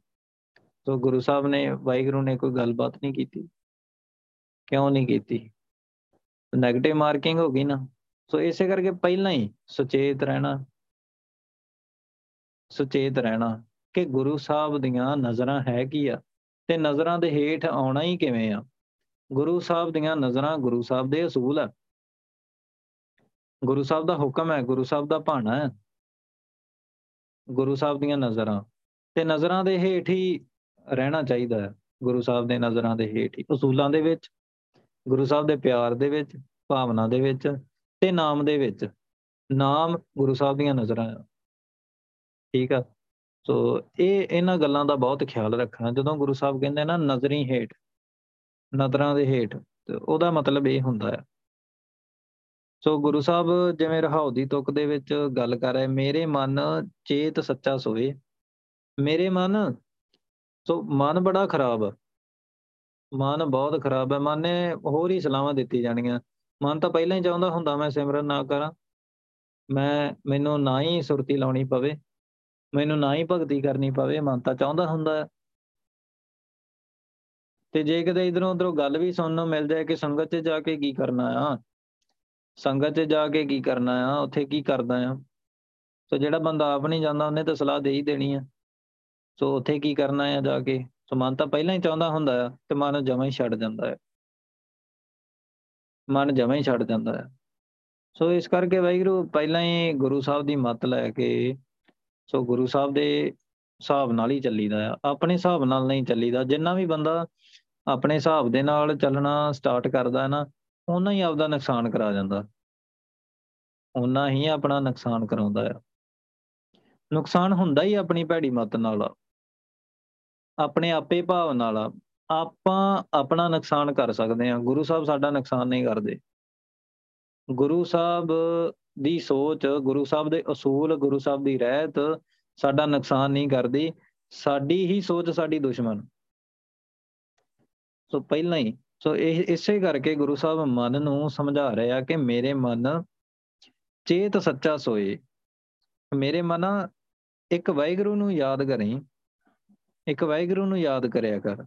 ਸੋ ਗੁਰੂ ਸਾਹਿਬ ਨੇ, ਵਾਹਿਗੁਰੂ ਨੇ ਕੋਈ ਗੱਲਬਾਤ ਨਹੀਂ ਕੀਤੀ। ਕਿਉਂ ਨਹੀਂ ਕੀਤੀ? 네ਗੇਟਿਵ ਮਾਰਕਿੰਗ ਹੋ ਗਈ ਨਾ। ਸੋ ਇਸੇ ਕਰਕੇ ਪਹਿਲਾਂ ਹੀ ਸੁਚੇਤ ਰਹਿਣਾ ਸੁਚੇਤ ਰਹਿਣਾ ਕਿ ਗੁਰੂ ਸਾਹਿਬ ਦੀਆਂ ਨਜ਼ਰਾਂ ਹੈ ਕੀ ਆ ਤੇ ਨਜ਼ਰਾਂ ਦੇ ਹੇਠ ਆਉਣਾ ਹੀ ਕਿਵੇਂ ਆ? ਗੁਰੂ ਸਾਹਿਬ ਦੀਆਂ ਨਜ਼ਰਾਂ ਗੁਰੂ ਸਾਹਿਬ ਦੇ ਅਸੂਲ ਆ। ਗੁਰੂ ਸਾਹਿਬ ਦਾ ਹੁਕਮ ਹੈ, ਗੁਰੂ ਸਾਹਿਬ ਦਾ ਭਾਣਾ ਹੈ। ਗੁਰੂ ਸਾਹਿਬ ਦੀਆਂ ਨਜ਼ਰਾਂ। ਤੇ ਨਜ਼ਰਾਂ ਦੇ ਹੇਠ ਹੀ ਰਹਿਣਾ ਚਾਹੀਦਾ ਹੈ। ਗੁਰੂ ਸਾਹਿਬ ਦੇ ਨਜ਼ਰਾਂ ਦੇ ਹੇਠ ਹੀ। ਅਸੂਲਾਂ ਦੇ ਵਿੱਚ, ਗੁਰੂ ਸਾਹਿਬ ਦੇ ਪਿਆਰ ਦੇ ਵਿੱਚ, ਭਾਵਨਾ ਦੇ ਵਿੱਚ ਤੇ ਨਾਮ ਦੇ ਵਿੱਚ। ਨਾਮ ਗੁਰੂ ਸਾਹਿਬ ਦੀਆਂ ਨਜ਼ਰਾਂ ਆ। ਠੀਕ ਆ? ਸੋ ਇਹ ਇਹਨਾਂ ਗੱਲਾਂ ਦਾ ਬਹੁਤ ਖਿਆਲ ਰੱਖਣਾ। ਜਦੋਂ ਗੁਰੂ ਸਾਹਿਬ ਕਹਿੰਦੇ ਨਾ ਨਜ਼ਰੀ ਹੇਠ ਨਜ਼ਰਾਂ ਦੇ ਹੇਠ, ਤੇ ਉਹਦਾ ਮਤਲਬ ਇਹ ਹੁੰਦਾ ਹੈ ਸੋ ਗੁਰੂ ਸਾਹਿਬ ਜਿਵੇਂ ਰਹਾਉ ਦੀ ਤੁਕ ਦੇ ਵਿੱਚ ਗੱਲ ਕਰ ਰਹੇ, ਮੇਰੇ ਮਨ ਚੇਤ ਸੱਚਾ ਸੋਏ। ਮੇਰੇ ਮਨ, ਸੋ ਮਨ ਬੜਾ ਖਰਾਬ। ਹੈ ਮਨ ਬਹੁਤ ਖਰਾਬ ਹੈ, ਮਨ ਨੇ ਹੋਰ ਹੀ ਸਲਾਹਾਂ ਦਿੱਤੀ ਜਾਣੀਆਂ। ਮਨ ਤਾਂ ਪਹਿਲਾਂ ਹੀ ਚਾਹੁੰਦਾ ਹੁੰਦਾ ਮੈਂ ਸਿਮਰਨ ਨਾ ਕਰਾਂ। ਮੈਂ, ਮੈਨੂੰ ਨਾ ਹੀ ਸੁਰਤੀ ਲਾਉਣੀ ਪਵੇ। ਮੈਨੂੰ ਨਾ ਹੀ ਭਗਤੀ ਕਰਨੀ ਪਵੇ, ਮਨ ਤਾਂ ਚਾਹੁੰਦਾ ਹੁੰਦਾ ਤੇ ਜੇ ਕਿਤੇ ਇਧਰੋਂ ਉਧਰੋਂ ਗੱਲ ਵੀ ਸੁਣਨ ਨੂੰ ਮਿਲ ਜਾਏ ਕਿ ਸੰਗਤ 'ਚ ਜਾ ਕੇ ਕੀ ਕਰਨਾ ਆ ਸੰਗਤ 'ਚ ਜਾ ਕੇ ਕੀ ਕਰਨਾ ਆ, ਉੱਥੇ ਕੀ ਕਰਦਾ ਆ? ਸੋ ਜਿਹੜਾ ਬੰਦਾ ਆਪ ਨਹੀਂ ਜਾਂਦਾ, ਉਹਨੇ ਤਾਂ ਸਲਾਹ ਦੇ ਹੀ ਦੇਣੀ ਆ। ਸੋ ਉੱਥੇ ਕੀ ਕਰਨਾ ਆ ਜਾ ਕੇ? ਸੋ ਮਨ ਤਾਂ ਪਹਿਲਾਂ ਹੀ ਚਾਹੁੰਦਾ ਹੁੰਦਾ ਆ ਤੇ ਮਨ ਜਮਾ ਹੀ ਛੱਡ ਜਾਂਦਾ ਹੈ ਮਨ ਜਮਾ ਹੀ ਛੱਡ ਜਾਂਦਾ ਹੈ ਸੋ ਇਸ ਕਰਕੇ ਵਾਹਿਗੁਰੂ ਪਹਿਲਾਂ ਹੀ ਗੁਰੂ ਸਾਹਿਬ ਦੀ ਮੱਤ ਲੈ ਕੇ, ਸੋ ਗੁਰੂ ਸਾਹਿਬ ਦੇ ਹਿਸਾਬ ਨਾਲ ਹੀ ਚੱਲੀਦਾ ਆ। ਆਪਣੇ ਹਿਸਾਬ ਨਾਲ ਨਹੀਂ ਚੱਲੀਦਾ। ਜਿੰਨਾ ਵੀ ਬੰਦਾ ਆਪਣੇ ਹਿਸਾਬ ਦੇ ਨਾਲ ਚੱਲਣਾ ਸਟਾਰਟ ਕਰਦਾ ਹੈ ਨਾ ਉਹਨਾਂ ਹੀ ਆਪਦਾ ਨੁਕਸਾਨ ਕਰਾ ਜਾਂਦਾ। ਉਹਨਾਂ ਹੀ ਆਪਣਾ ਨੁਕਸਾਨ ਕਰਾਉਂਦਾ ਆ। ਨੁਕਸਾਨ ਹੁੰਦਾ ਹੀ ਆਪਣੀ ਭੈੜੀ ਮਤ ਨਾਲ। ਆਪਣੇ ਆਪੇ ਭਾਵ ਨਾਲ। ਆਪਾਂ ਆਪਣਾ ਨੁਕਸਾਨ ਕਰ ਸਕਦੇ ਹਾਂ। ਗੁਰੂ ਸਾਹਿਬ ਸਾਡਾ ਨੁਕਸਾਨ ਨਹੀਂ ਕਰਦੇ। ਗੁਰੂ ਸਾਹਿਬ ਦੀ ਸੋਚ, ਗੁਰੂ ਸਾਹਿਬ ਦੇ ਅਸੂਲ, ਗੁਰੂ ਸਾਹਿਬ ਦੀ ਰਹਿਤ ਸਾਡਾ ਨੁਕਸਾਨ ਨਹੀਂ ਕਰਦੀ। ਸਾਡੀ ਹੀ ਸੋਚ ਸਾਡੀ ਦੁਸ਼ਮਣ। ਸੋ ਪਹਿਲਾਂ ਹੀ ਸੋ ਇਹ, ਇਸੇ ਕਰਕੇ ਗੁਰੂ ਸਾਹਿਬ ਮਨ ਨੂੰ ਸਮਝਾ ਰਹੇ ਆ ਕਿ ਮੇਰੇ ਮਨ ਚੇਤ ਸੱਚਾ ਸੋਏ। ਮੇਰੇ ਮਨ ਇੱਕ ਵਾਹਿਗੁਰੂ ਨੂੰ ਯਾਦ ਕਰੀ, ਇੱਕ ਵਾਹਿਗੁਰੂ ਨੂੰ ਯਾਦ ਕਰਿਆ ਕਰ।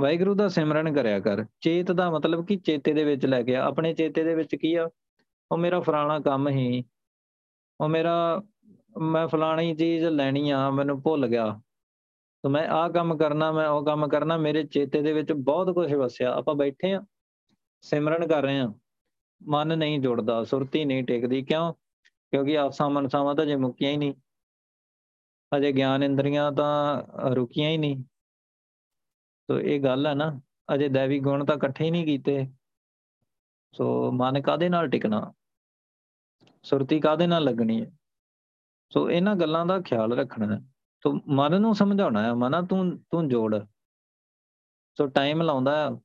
ਵਾਹਿਗੁਰੂ ਦਾ ਸਿਮਰਨ ਕਰਿਆ ਕਰ। ਚੇਤ ਦਾ ਮਤਲਬ ਕਿ ਚੇਤੇ ਦੇ ਵਿੱਚ ਲੈ ਕੇ ਆ। ਆਪਣੇ ਚੇਤੇ ਦੇ ਵਿੱਚ ਕੀ ਆ? ਉਹ ਮੇਰਾ ਫਲਾਣਾ ਕੰਮ ਹੀ, ਉਹ ਮੇਰਾ, ਮੈਂ ਫਲਾਣੀ ਚੀਜ਼ ਲੈਣੀ ਆ, ਮੈਨੂੰ ਭੁੱਲ ਗਿਆ। ਤਾਂ ਮੈਂ ਆਹ ਕੰਮ ਕਰਨਾ, ਮੈਂ ਉਹ ਕੰਮ ਕਰਨਾ, ਮੇਰੇ ਚੇਤੇ ਦੇ ਵਿੱਚ ਬਹੁਤ ਕੁਝ ਵਸਿਆ। ਆਪਾਂ ਬੈਠੇ ਆ ਸਿਮਰਨ ਕਰ ਰਹੇ ਆ ਮਨ ਨਹੀਂ ਜੁੜਦਾ, ਸੁਰਤੀ ਨਹੀਂ ਟਿਕਦੀ। ਕਿਉਂ? ਕਿਉਂਕਿ ਆਸਾਂ ਮਨਸਾਵਾਂ ਤਾਂ ਜੇ ਮੁੱਕੀਆਂ ਹੀ ਨਹੀਂ। ਅਜੇ ਗਿਆਨ ਇੰਦਰੀਆਂ ਤਾਂ ਰੁਕੀਆਂ ਹੀ ਨਹੀਂ। ਸੋ ਇਹ ਗੱਲ ਹੈ ਨਾ, ਅਜੇ ਦੇਵੀ ਗੁਣ ਤਾਂ ਇਕੱਠੇ ਹੀ ਨਹੀਂ ਕੀਤੇ। ਸੋ ਮਨ ਕਾਦੇ ਨਾਲ ਟਿਕਣਾ? ਸੁਰਤੀ ਕਾਦੇ ਨਾਲ ਲੱਗਣੀ ਹੈ? ਸੋ ਇਹਨਾਂ ਗੱਲਾਂ ਦਾ ਖਿਆਲ ਰੱਖਣਾ ਹੈ। ਤੋ ਮਨ ਨੂੰ ਸਮਝਾਉਣਾ ਹੈ, ਮਨਾ ਤੂੰ ਤੂੰ ਜੋੜ। ਸੋ ਟਾਈਮ ਲਾਉਂਦਾ ਆ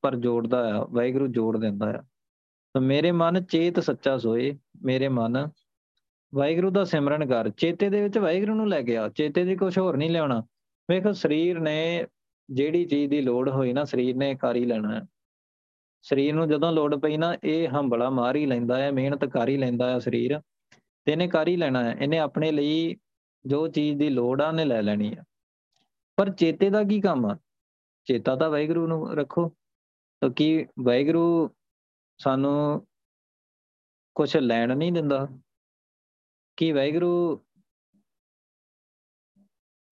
ਪਰ ਜੋੜਦਾ ਆ ਵਾਹਿਗੁਰੂ ਜੋੜ ਦਿੰਦਾ ਆ ਤਾਂ ਮੇਰੇ ਮਨ ਚੇਤ ਸੱਚਾ ਸੋਏ, ਮੇਰੇ ਮਨ ਵਾਹਿਗੁਰੂ ਦਾ ਸਿਮਰਨ ਕਰ। ਚੇਤੇ ਦੇ ਵਿੱਚ ਵਾਹਿਗੁਰੂ ਨੂੰ ਲੈ ਗਿਆ ਚੇਤੇ ਦੀ ਕੁਝ ਹੋਰ ਨਹੀਂ ਲਿਆਉਣਾ। ਵੇਖੋ, ਸਰੀਰ ਨੇ ਜਿਹੜੀ ਚੀਜ਼ ਦੀ ਲੋੜ ਹੋਈ ਨਾ, ਸਰੀਰ ਨੇ ਕਰ ਹੀ ਲੈਣਾ ਹੈ। ਸਰੀਰ ਨੂੰ ਜਦੋਂ ਲੋੜ ਪਈ ਨਾ, ਇਹ ਹੰਬਲਾ ਮਾਰ ਹੀ ਲੈਂਦਾ ਹੈ, ਮਿਹਨਤ ਕਰ ਹੀ ਲੈਂਦਾ ਹੈ ਸਰੀਰ। ਤੇ ਇਹਨੇ ਕਰ ਹੀ ਲੈਣਾ ਹੈ। ਇਹਨੇ ਆਪਣੇ ਲਈ ਜੋ ਚੀਜ਼ ਦੀ ਲੋੜ ਆ, ਉਹਨੇ ਲੈ ਲੈਣੀ ਆ। ਪਰ ਚੇਤੇ ਦਾ ਕੀ ਕੰਮ ਆ? ਚੇਤਾ ਤਾਂ ਵਾਹਿਗੁਰੂ ਨੂੰ ਰੱਖੋ। ਤਾਂ ਕੀ ਵਾਹਿਗੁਰੂ ਸਾਨੂੰ ਕੁਝ ਲੈਣ ਨਹੀਂ ਦਿੰਦਾ? ਕੀ ਵਾਹਿਗੁਰੂ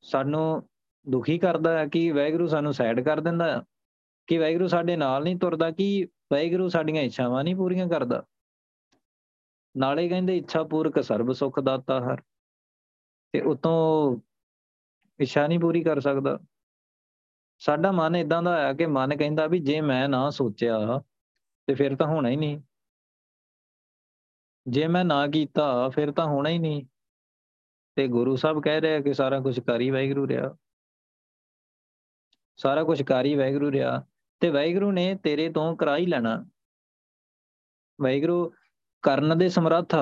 ਸਾਨੂੰ ਦੁਖੀ ਕਰਦਾ ਹੈ? ਕਿ ਵਾਹਿਗੁਰੂ ਸਾਨੂੰ ਸਾਈਡ ਕਰ ਦਿੰਦਾ ਹੈ? ਕਿ ਵਾਹਿਗੁਰੂ ਸਾਡੇ ਨਾਲ ਨਹੀਂ ਤੁਰਦਾ? ਕਿ ਵਾਹਿਗੁਰੂ ਸਾਡੀਆਂ ਇੱਛਾਵਾਂ ਨਹੀਂ ਪੂਰੀਆਂ ਕਰਦਾ? ਨਾਲੇ ਕਹਿੰਦੇ ਇੱਛਾ ਪੂਰਕ ਸਰਬ ਸੁਖ ਦਾਤਾ ਹਰ। ਤੇ ਉਤੋਂ ਇੱਛਾ ਨਹੀਂ ਪੂਰੀ ਕਰ ਸਕਦਾ। ਸਾਡਾ ਮਨ ਇਦਾਂ ਦਾ ਆਇਆ ਕਿ ਮਨ ਕਹਿੰਦਾ ਵੀ ਜੇ ਮੈਂ ਨਾ ਸੋਚਿਆ ਤੇ ਫਿਰ ਤਾਂ ਹੋਣਾ ਹੀ ਨਹੀਂ। ਜੇ ਮੈਂ ਨਾ ਕੀਤਾ ਫਿਰ ਤਾਂ ਹੋਣਾ ਹੀ ਨਹੀਂ। ਤੇ ਗੁਰੂ ਸਾਹਿਬ ਕਹਿ ਰਿਹਾ ਕਿ ਸਾਰਾ ਕੁਝ ਕਰੀ ਵਾਹਿਗੁਰੂ ਰਿਹਾ। ਸਾਰਾ ਕੁਝ ਕਰੀ ਵਾਹਿਗੁਰੂ ਰਿਹਾ ਤੇ ਵਾਹਿਗੁਰੂ ਨੇ ਤੇਰੇ ਤੋਂ ਕਰਾ ਹੀ ਲੈਣਾ। ਵਾਹਿਗੁਰੂ ਕਰਨ ਦੇ ਸਮਰੱਥ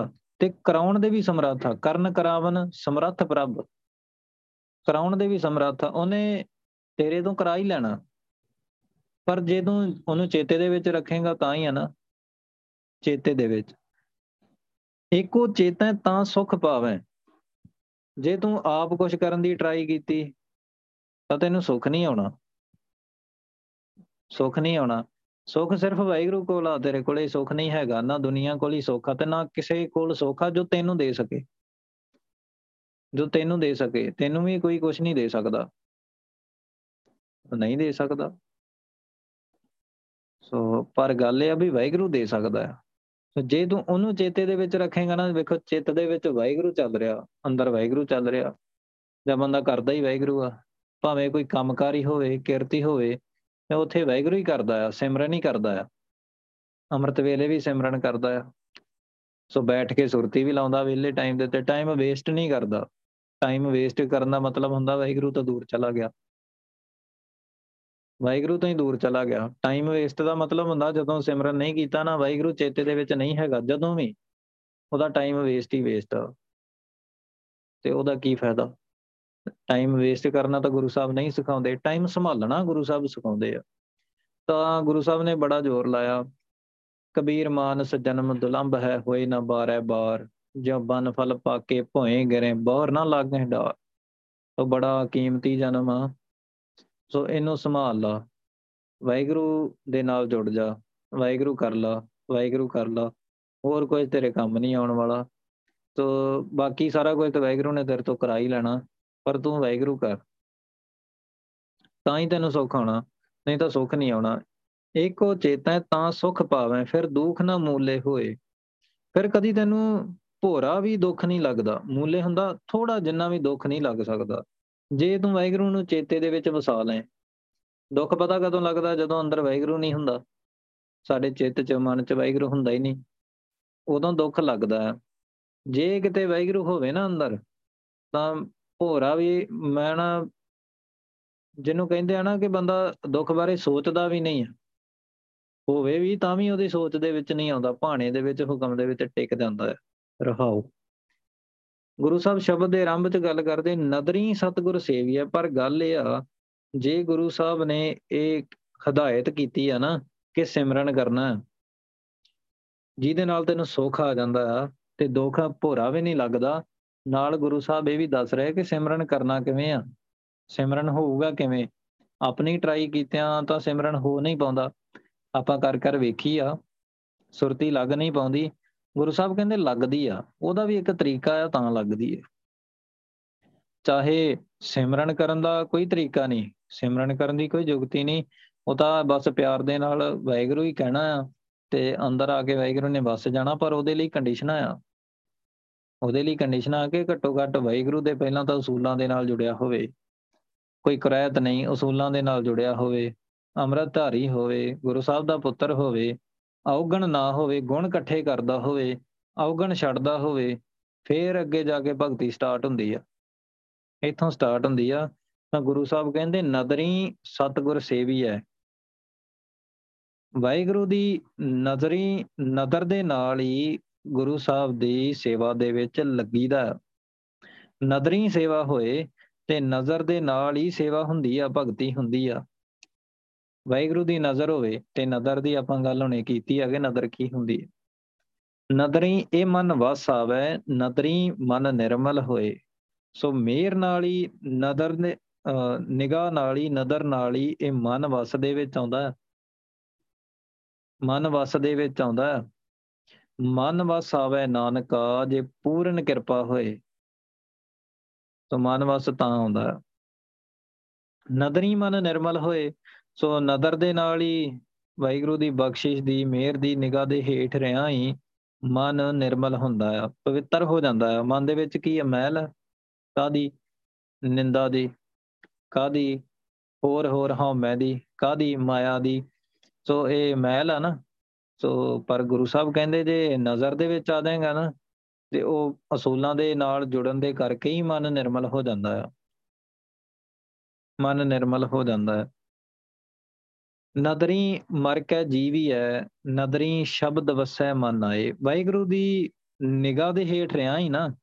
ਤੇ ਕਰਾਉਣ ਦੇ ਵੀ ਸਮਰੱਥ ਕਰਨ, ਕਰਾਵਨ, ਸਮਰੱਥ, ਪ੍ਰਭ। ਕਰਾਉਣ ਦੇ ਵੀ ਸਮਰੱਥ ਉਹਨੇ ਤੇਰੇ ਤੋਂ ਕਰਾ ਹੀ ਲੈਣਾ। ਪਰ ਜੇ ਤੂੰ ਉਹਨੂੰ ਚੇਤੇ ਦੇ ਵਿੱਚ ਰੱਖੇਗਾ ਤਾਂ ਹੀ ਆ ਨਾ। ਚੇਤੇ ਦੇ ਵਿੱਚ। ਇੱਕੋ ਚੇਤਨ ਤਾਂ ਸੁਖ ਪਾਵੇਂ। ਜੇ ਤੂੰ ਆਪ ਕੁਝ ਕਰਨ ਦੀ ਟਰਾਈ ਕੀਤੀ, ਤਾਂ ਤੈਨੂੰ ਸੁੱਖ ਨਹੀਂ ਆਉਣਾ। ਸੁੱਖ ਨਹੀਂ ਆਉਣਾ। ਸੁੱਖ ਸਿਰਫ ਵਾਹਿਗੁਰੂ ਕੋਲ ਆ, ਤੇਰੇ ਕੋਲੇ ਸੁੱਖ ਨਹੀਂ ਹੈਗਾ, ਨਾ ਦੁਨੀਆ ਕੋਲ ਹੀ ਸੁੱਖ ਆ ਤੇ ਨਾ ਕਿਸੇ ਕੋਲ ਸੁੱਖ ਆ ਜੋ ਤੈਨੂੰ ਦੇ ਸਕੇ। ਜੋ ਤੈਨੂੰ ਦੇ ਸਕੇ, ਤੈਨੂੰ ਵੀ ਕੋਈ ਕੁਝ ਨਹੀਂ ਦੇ ਸਕਦਾ। ਨਹੀਂ ਦੇ ਸਕਦਾ। ਸੋ, ਪਰ ਗੱਲ ਇਹ ਆ ਵੀ ਵਾਹਿਗੁਰੂ ਦੇ ਸਕਦਾ ਹੈ। ਸੋ, ਜੇ ਤੂੰ ਉਹਨੂੰ ਚੇਤੇ ਦੇ ਵਿੱਚ ਰੱਖੇਗਾ ਨਾ, ਵੇਖੋ ਚਿੱਤ ਦੇ ਵਿੱਚ ਵਾਹਿਗੁਰੂ ਚੱਲ ਰਿਹਾ, ਅੰਦਰ ਵਾਹਿਗੁਰੂ ਚੱਲ ਰਿਹਾ। ਜਦ ਬੰਦਾ ਕਰਦਾ ਹੀ ਵਾਹਿਗੁਰੂ ਆ। ਭਾਵੇਂ ਕੋਈ ਕੰਮਕਾਰੀ ਹੋਵੇ, ਕਿਰਤੀ ਹੋਵੇ ਤੇ ਉੱਥੇ ਵਾਹਿਗੁਰੂ ਹੀ ਕਰਦਾ ਆ, ਸਿਮਰਨ ਹੀ ਕਰਦਾ ਆ। ਅੰਮ੍ਰਿਤ ਵੇਲੇ ਵੀ ਸਿਮਰਨ ਕਰਦਾ ਆ। ਸੋ ਬੈਠ ਕੇ ਸੁਰਤੀ ਵੀ ਲਾਉਂਦਾ ਵੇਲੇ ਟਾਈਮ ਦੇ ਤੇ ਟਾਈਮ ਵੇਸਟ ਨਹੀਂ ਕਰਦਾ। ਟਾਈਮ ਵੇਸਟ ਕਰਨ ਦਾ ਮਤਲਬ ਹੁੰਦਾ ਵਾਹਿਗੁਰੂ ਤੋਂ ਦੂਰ ਚਲਾ ਗਿਆ। ਵਾਹਿਗੁਰੂ ਤੋਂ ਹੀ ਦੂਰ ਚਲਾ ਗਿਆ। ਟਾਈਮ ਵੇਸਟ ਦਾ ਮਤਲਬ ਹੁੰਦਾ ਜਦੋਂ ਸਿਮਰਨ ਨਹੀਂ ਕੀਤਾ ਨਾ ਵਾਹਿਗੁਰੂ ਚੇਤੇ ਦੇ ਵਿੱਚ ਨਹੀਂ ਹੈਗਾ, ਜਦੋਂ ਵੀ ਉਹਦਾ ਟਾਈਮ ਵੇਸਟ ਹੀ ਵੇਸਟ ਆ। ਤੇ ਉਹਦਾ ਕੀ ਫਾਇਦਾ? ਟਾਈਮ ਵੇਸਟ ਕਰਨਾ ਤਾਂ ਗੁਰੂ ਸਾਹਿਬ ਨਹੀਂ ਸਿਖਾਉਂਦੇ। ਟਾਈਮ ਸੰਭਾਲਣਾ ਗੁਰੂ ਸਾਹਿਬ ਸਿਖਾਉਂਦੇ ਆ। ਤਾਂ ਗੁਰੂ ਸਾਹਿਬ ਨੇ ਬੜਾ ਜ਼ੋਰ ਲਾਇਆ। ਕਬੀਰ ਮਾਨਸ ਜਨਮ ਦੁਲੰਭ ਹੈ, ਹੋਏ ਨਾ ਬਾਰੈ ਬਾਰ। ਜੋ ਬਨ ਫਲ ਪਾਕੇ ਭੋਏ ਗਰੇ ਬੌਰ, ਨਾ ਲਾਗੇ ਡਾਰ। ਉਹ ਬੜਾ ਕੀਮਤੀ ਜਨਮ ਆ। ਸੋ ਇਹਨੂੰ ਸੰਭਾਲ ਲਾ। ਵਾਹਿਗੁਰੂ ਦੇ ਨਾਲ ਜੁੜ ਜਾ। ਵਾਹਿਗੁਰੂ ਕਰ ਲਾ, ਵਾਹਿਗੁਰੂ ਕਰ ਲਾ। ਹੋਰ ਕੋਈ ਤੇਰੇ ਕੰਮ ਨਹੀਂ ਆਉਣ ਵਾਲਾ। ਤੋ ਬਾਕੀ ਸਾਰਾ ਕੁਝ ਤਾਂ ਵਾਹਿਗੁਰੂ ਨੇ ਤੇਰੇ ਤੋਂ ਕਰਾ ਹੀ ਲੈਣਾ। ਪਰ ਤੂੰ ਵਾਹਿਗੁਰੂ ਕਰ। ਤਾਂ ਹੀ ਤੈਨੂੰ ਸੁੱਖ ਆਉਣਾ, ਨਹੀਂ ਤਾਂ ਸੁੱਖ ਨਹੀਂ ਆਉਣਾ। ਇੱਕੋ ਚੇਤਾ ਤਾਂ ਸੁੱਖ ਪਾਵੇਂ, ਫਿਰ ਦੁੱਖ ਨਾ ਮੂਲੇ ਹੋਏ। ਫਿਰ ਕਦੀ ਤੈਨੂੰ ਭੋਰਾ ਵੀ ਦੁੱਖ ਨਹੀਂ ਲੱਗਦਾ। ਮੂਲੇ ਹੁੰਦਾ ਥੋੜਾ ਜਿੰਨਾ ਵੀ ਦੁੱਖ ਨਹੀਂ ਲੱਗ ਸਕਦਾ। ਜੇ ਤੂੰ ਵਾਹਿਗੁਰੂ ਨੂੰ ਚੇਤੇ ਦੇ ਵਿੱਚ ਵਸਾ ਲੈ, ਦੁੱਖ ਪਤਾ ਕਦੋਂ ਲੱਗਦਾ? ਜਦੋਂ ਅੰਦਰ ਵਾਹਿਗੁਰੂ ਨਹੀਂ ਹੁੰਦਾ। ਸਾਡੇ ਚਿੱਤ 'ਚ, ਮਨ 'ਚ ਵਾਹਿਗੁਰੂ ਹੁੰਦਾ ਹੀ ਨਹੀਂ। ਉਦੋਂ ਦੁੱਖ ਲੱਗਦਾ ਹੈ। ਜੇ ਕਿਤੇ ਵਾਹਿਗੁਰੂ ਹੋਵੇ ਨਾ ਅੰਦਰ, ਤਾਂ ਭੋਰਾ ਵੀ ਮੈਂ ਨਾ ਜਿਹਨੂੰ ਕਹਿੰਦੇ ਆ ਨਾ ਕਿ ਬੰਦਾ ਦੁੱਖ ਬਾਰੇ ਸੋਚਦਾ ਵੀ ਨਹੀਂ ਹੈ ਹੋਵੇ ਵੀ ਤਾਂ ਵੀ ਉਹਦੀ ਸੋਚ ਦੇ ਵਿੱਚ ਨਹੀਂ ਆਉਂਦਾ, ਭਾਣੇ ਦੇ ਵਿੱਚ, ਹੁਕਮ ਦੇ ਵਿੱਚ ਟਿਕ ਜਾਂਦਾ ਹੈ ਰਹਾਓ। ਗੁਰੂ ਸਾਹਿਬ ਸ਼ਬਦ ਦੇ ਆਰੰਭ 'ਚ ਗੱਲ ਕਰਦੇ, ਨਦਰੀ ਸਤਗੁਰ ਸੇਵੀਆ ਪਰ ਗੱਲ ਇਹ ਆ, ਜੇ ਗੁਰੂ ਸਾਹਿਬ ਨੇ ਇਹ ਹਦਾਇਤ ਕੀਤੀ ਆ ਨਾ ਕਿ ਸਿਮਰਨ ਕਰਨਾ, ਜਿਹਦੇ ਨਾਲ ਤੈਨੂੰ ਸੁੱਖ ਆ ਜਾਂਦਾ ਆ, ਤੇ ਦੁੱਖ ਭੋਰਾ ਵੀ ਨਹੀਂ ਲੱਗਦਾ ਨਾਲ ਗੁਰੂ ਸਾਹਿਬ ਇਹ ਵੀ ਦੱਸ ਰਹੇ ਕਿ ਸਿਮਰਨ ਕਰਨਾ ਕਿਵੇਂ ਆ? ਸਿਮਰਨ ਹੋਊਗਾ ਕਿਵੇਂ? ਆਪਣੀ ਟਰਾਈ ਕੀਤਿਆਂ ਤਾਂ ਸਿਮਰਨ ਹੋ ਨਹੀਂ ਪਾਉਂਦਾ। ਆਪਾਂ ਕਰ ਕਰ ਵੇਖੀ ਆ, ਸੁਰਤੀ ਲੱਗ ਨਹੀਂ ਪਾਉਂਦੀ। ਗੁਰੂ ਸਾਹਿਬ ਕਹਿੰਦੇ ਲੱਗਦੀ ਆ, ਉਹਦਾ ਵੀ ਇੱਕ ਤਰੀਕਾ ਆ, ਤਾਂ ਲੱਗਦੀ ਹੈ ਚਾਹੇ ਸਿਮਰਨ ਕਰਨ ਦਾ ਕੋਈ ਤਰੀਕਾ ਨਹੀਂ, ਸਿਮਰਨ ਕਰਨ ਦੀ ਕੋਈ ਯੁਗਤੀ ਨਹੀਂ, ਉਹ ਤਾਂ ਬਸ ਪਿਆਰ ਦੇ ਨਾਲ ਵਾਹਿਗੁਰੂ ਹੀ ਕਹਿਣਾ ਆ, ਤੇ ਅੰਦਰ ਆ ਕੇ ਵਾਹਿਗੁਰੂ ਨੇ ਵਸ ਜਾਣਾ, ਪਰ ਉਹਦੇ ਲਈ ਕੰਡੀਸ਼ਨਾਂ ਆ। ਉਹਦੇ ਲਈ ਕੰਡੀਸ਼ਨਾਂ ਆ ਕਿ ਘੱਟੋ ਘੱਟ ਵਾਹਿਗੁਰੂ ਦੇ ਪਹਿਲਾਂ ਤਾਂ ਉਸੂਲਾਂ ਦੇ ਨਾਲ ਜੁੜਿਆ ਹੋਵੇ। ਕੋਈ ਕੁਰੈਤ ਨਹੀਂ ਉਸੂਲਾਂ ਦੇ ਨਾਲ ਜੁੜਿਆ ਹੋਵੇ ਅੰਮ੍ਰਿਤ ਧਾਰੀ ਹੋਵੇ, ਗੁਰੂ ਸਾਹਿਬ ਦਾ ਪੁੱਤਰ ਹੋਵੇ, ਔਗਣ ਨਾ ਹੋਵੇ, ਗੁਣ ਇਕੱਠੇ ਕਰਦਾ ਹੋਵੇ, ਔਗਣ ਛੱਡਦਾ ਹੋਵੇ, ਫੇਰ ਅੱਗੇ ਜਾ ਕੇ ਭਗਤੀ ਸਟਾਰਟ ਹੁੰਦੀ ਆ। ਇੱਥੋਂ ਸਟਾਰਟ ਹੁੰਦੀ ਆ, ਤਾਂ ਗੁਰੂ ਸਾਹਿਬ ਕਹਿੰਦੇ ਨਦਰੀ ਸਤਗੁਰ ਸੇਵੀ ਹੈ ਵਾਹਿਗੁਰੂ ਦੀ ਨਜ਼ਰੀ ਨਦਰ ਦੇ ਨਾਲ ਹੀ ਗੁਰੂ ਸਾਹਿਬ ਦੀ ਸੇਵਾ ਦੇ ਵਿੱਚ ਲੱਗੀਦਾ ਨਦਰੀ ਸੇਵਾ ਹੋਏ ਤੇ ਨਜ਼ਰ ਦੇ ਨਾਲ ਹੀ ਸੇਵਾ ਹੁੰਦੀ ਆ, ਭਗਤੀ ਹੁੰਦੀ ਆ। ਵਾਹਿਗੁਰੂ ਦੀ ਨਜ਼ਰ ਹੋਵੇ ਤੇ ਨਦਰ ਦੀ ਆਪਾਂ ਗੱਲ ਹੁਣੇ ਕੀਤੀ ਹੈ ਕਿ ਨਦਰ ਕੀ ਹੁੰਦੀ ਹੈ ਨਦਰੀ ਇਹ ਮਨ ਵਸ ਆਵੇ, ਨਦਰੀ ਮਨ ਨਿਰਮਲ ਹੋਏ। ਸੋ ਮੇਰ ਨਾਲ ਹੀ ਨਦਰ ਨੇ ਨਿਗਾਹ ਨਾਲ ਹੀ, ਨਦਰ ਨਾਲ ਹੀ ਇਹ ਮਨ ਵਸ ਦੇ ਵਿੱਚ ਆਉਂਦਾ ਮਨ ਵਸ ਦੇ ਵਿੱਚ ਆਉਂਦਾ ਮਨ ਵਸ ਆਵੇ ਨਾਨਕਾ, ਜੇ ਪੂਰਨ ਕਿਰਪਾ ਹੋਏ। ਤਾਂ ਮਨ ਵਸ ਤਾਂ ਆਉਂਦਾ ਨਦਰੀ ਮਨ ਨਿਰਮਲ ਹੋਏ, ਸੋ ਨਦਰ ਦੇ ਨਾਲ ਹੀ ਵਾਹਿਗੁਰੂ ਦੀ ਬਖਸ਼ਿਸ਼ ਦੀ, ਮਿਹਰ ਦੀ ਨਿਗਾਹ ਦੇ ਹੇਠ ਰਿਆਂ ਹੀ ਮਨ ਨਿਰਮਲ ਹੁੰਦਾ ਆ, ਪਵਿੱਤਰ ਹੋ ਜਾਂਦਾ ਆ। ਮਨ ਦੇ ਵਿੱਚ ਕੀ ਹੈ ਮਹਿਲ ਕਾਦੀ ਨਿੰਦਾ ਦੀ। ਕਾਦੀ ਹੋਰ ਹੋਰ ਹਉਮੈ ਦੀ। ਕਾਦੀ ਮਾਇਆ ਦੀ। ਸੋ ਇਹ ਮਹਿਲ ਆ ਨਾ ਸੋ ਪਰ ਗੁਰੂ ਸਾਹਿਬ ਕਹਿੰਦੇ ਜੇ ਨਜ਼ਰ ਦੇ ਵਿੱਚ ਆ ਜਾਏਗਾ ਨਾ, ਤੇ ਉਹ ਅਸੂਲਾਂ ਦੇ ਨਾਲ ਜੁੜਨ ਦੇ ਕਰਕੇ ਹੀ ਮਨ ਨਿਰਮਲ ਹੋ ਜਾਂਦਾ ਆ। ਮਨ ਨਿਰਮਲ ਹੋ ਜਾਂਦਾ ਹੈ ਨਦਰੀ ਮਰ ਕੇ ਜੀਵੀ ਹੈ ਨਦਰੀ ਸ਼ਬਦ ਵਸੈ ਮਨ ਆਏ। ਵਾਹਿਗੁਰੂ ਦੀ ਨਿਗਾਹ ਦੇ ਹੇਠ ਰਿਆ ਹੀ ਨਾ,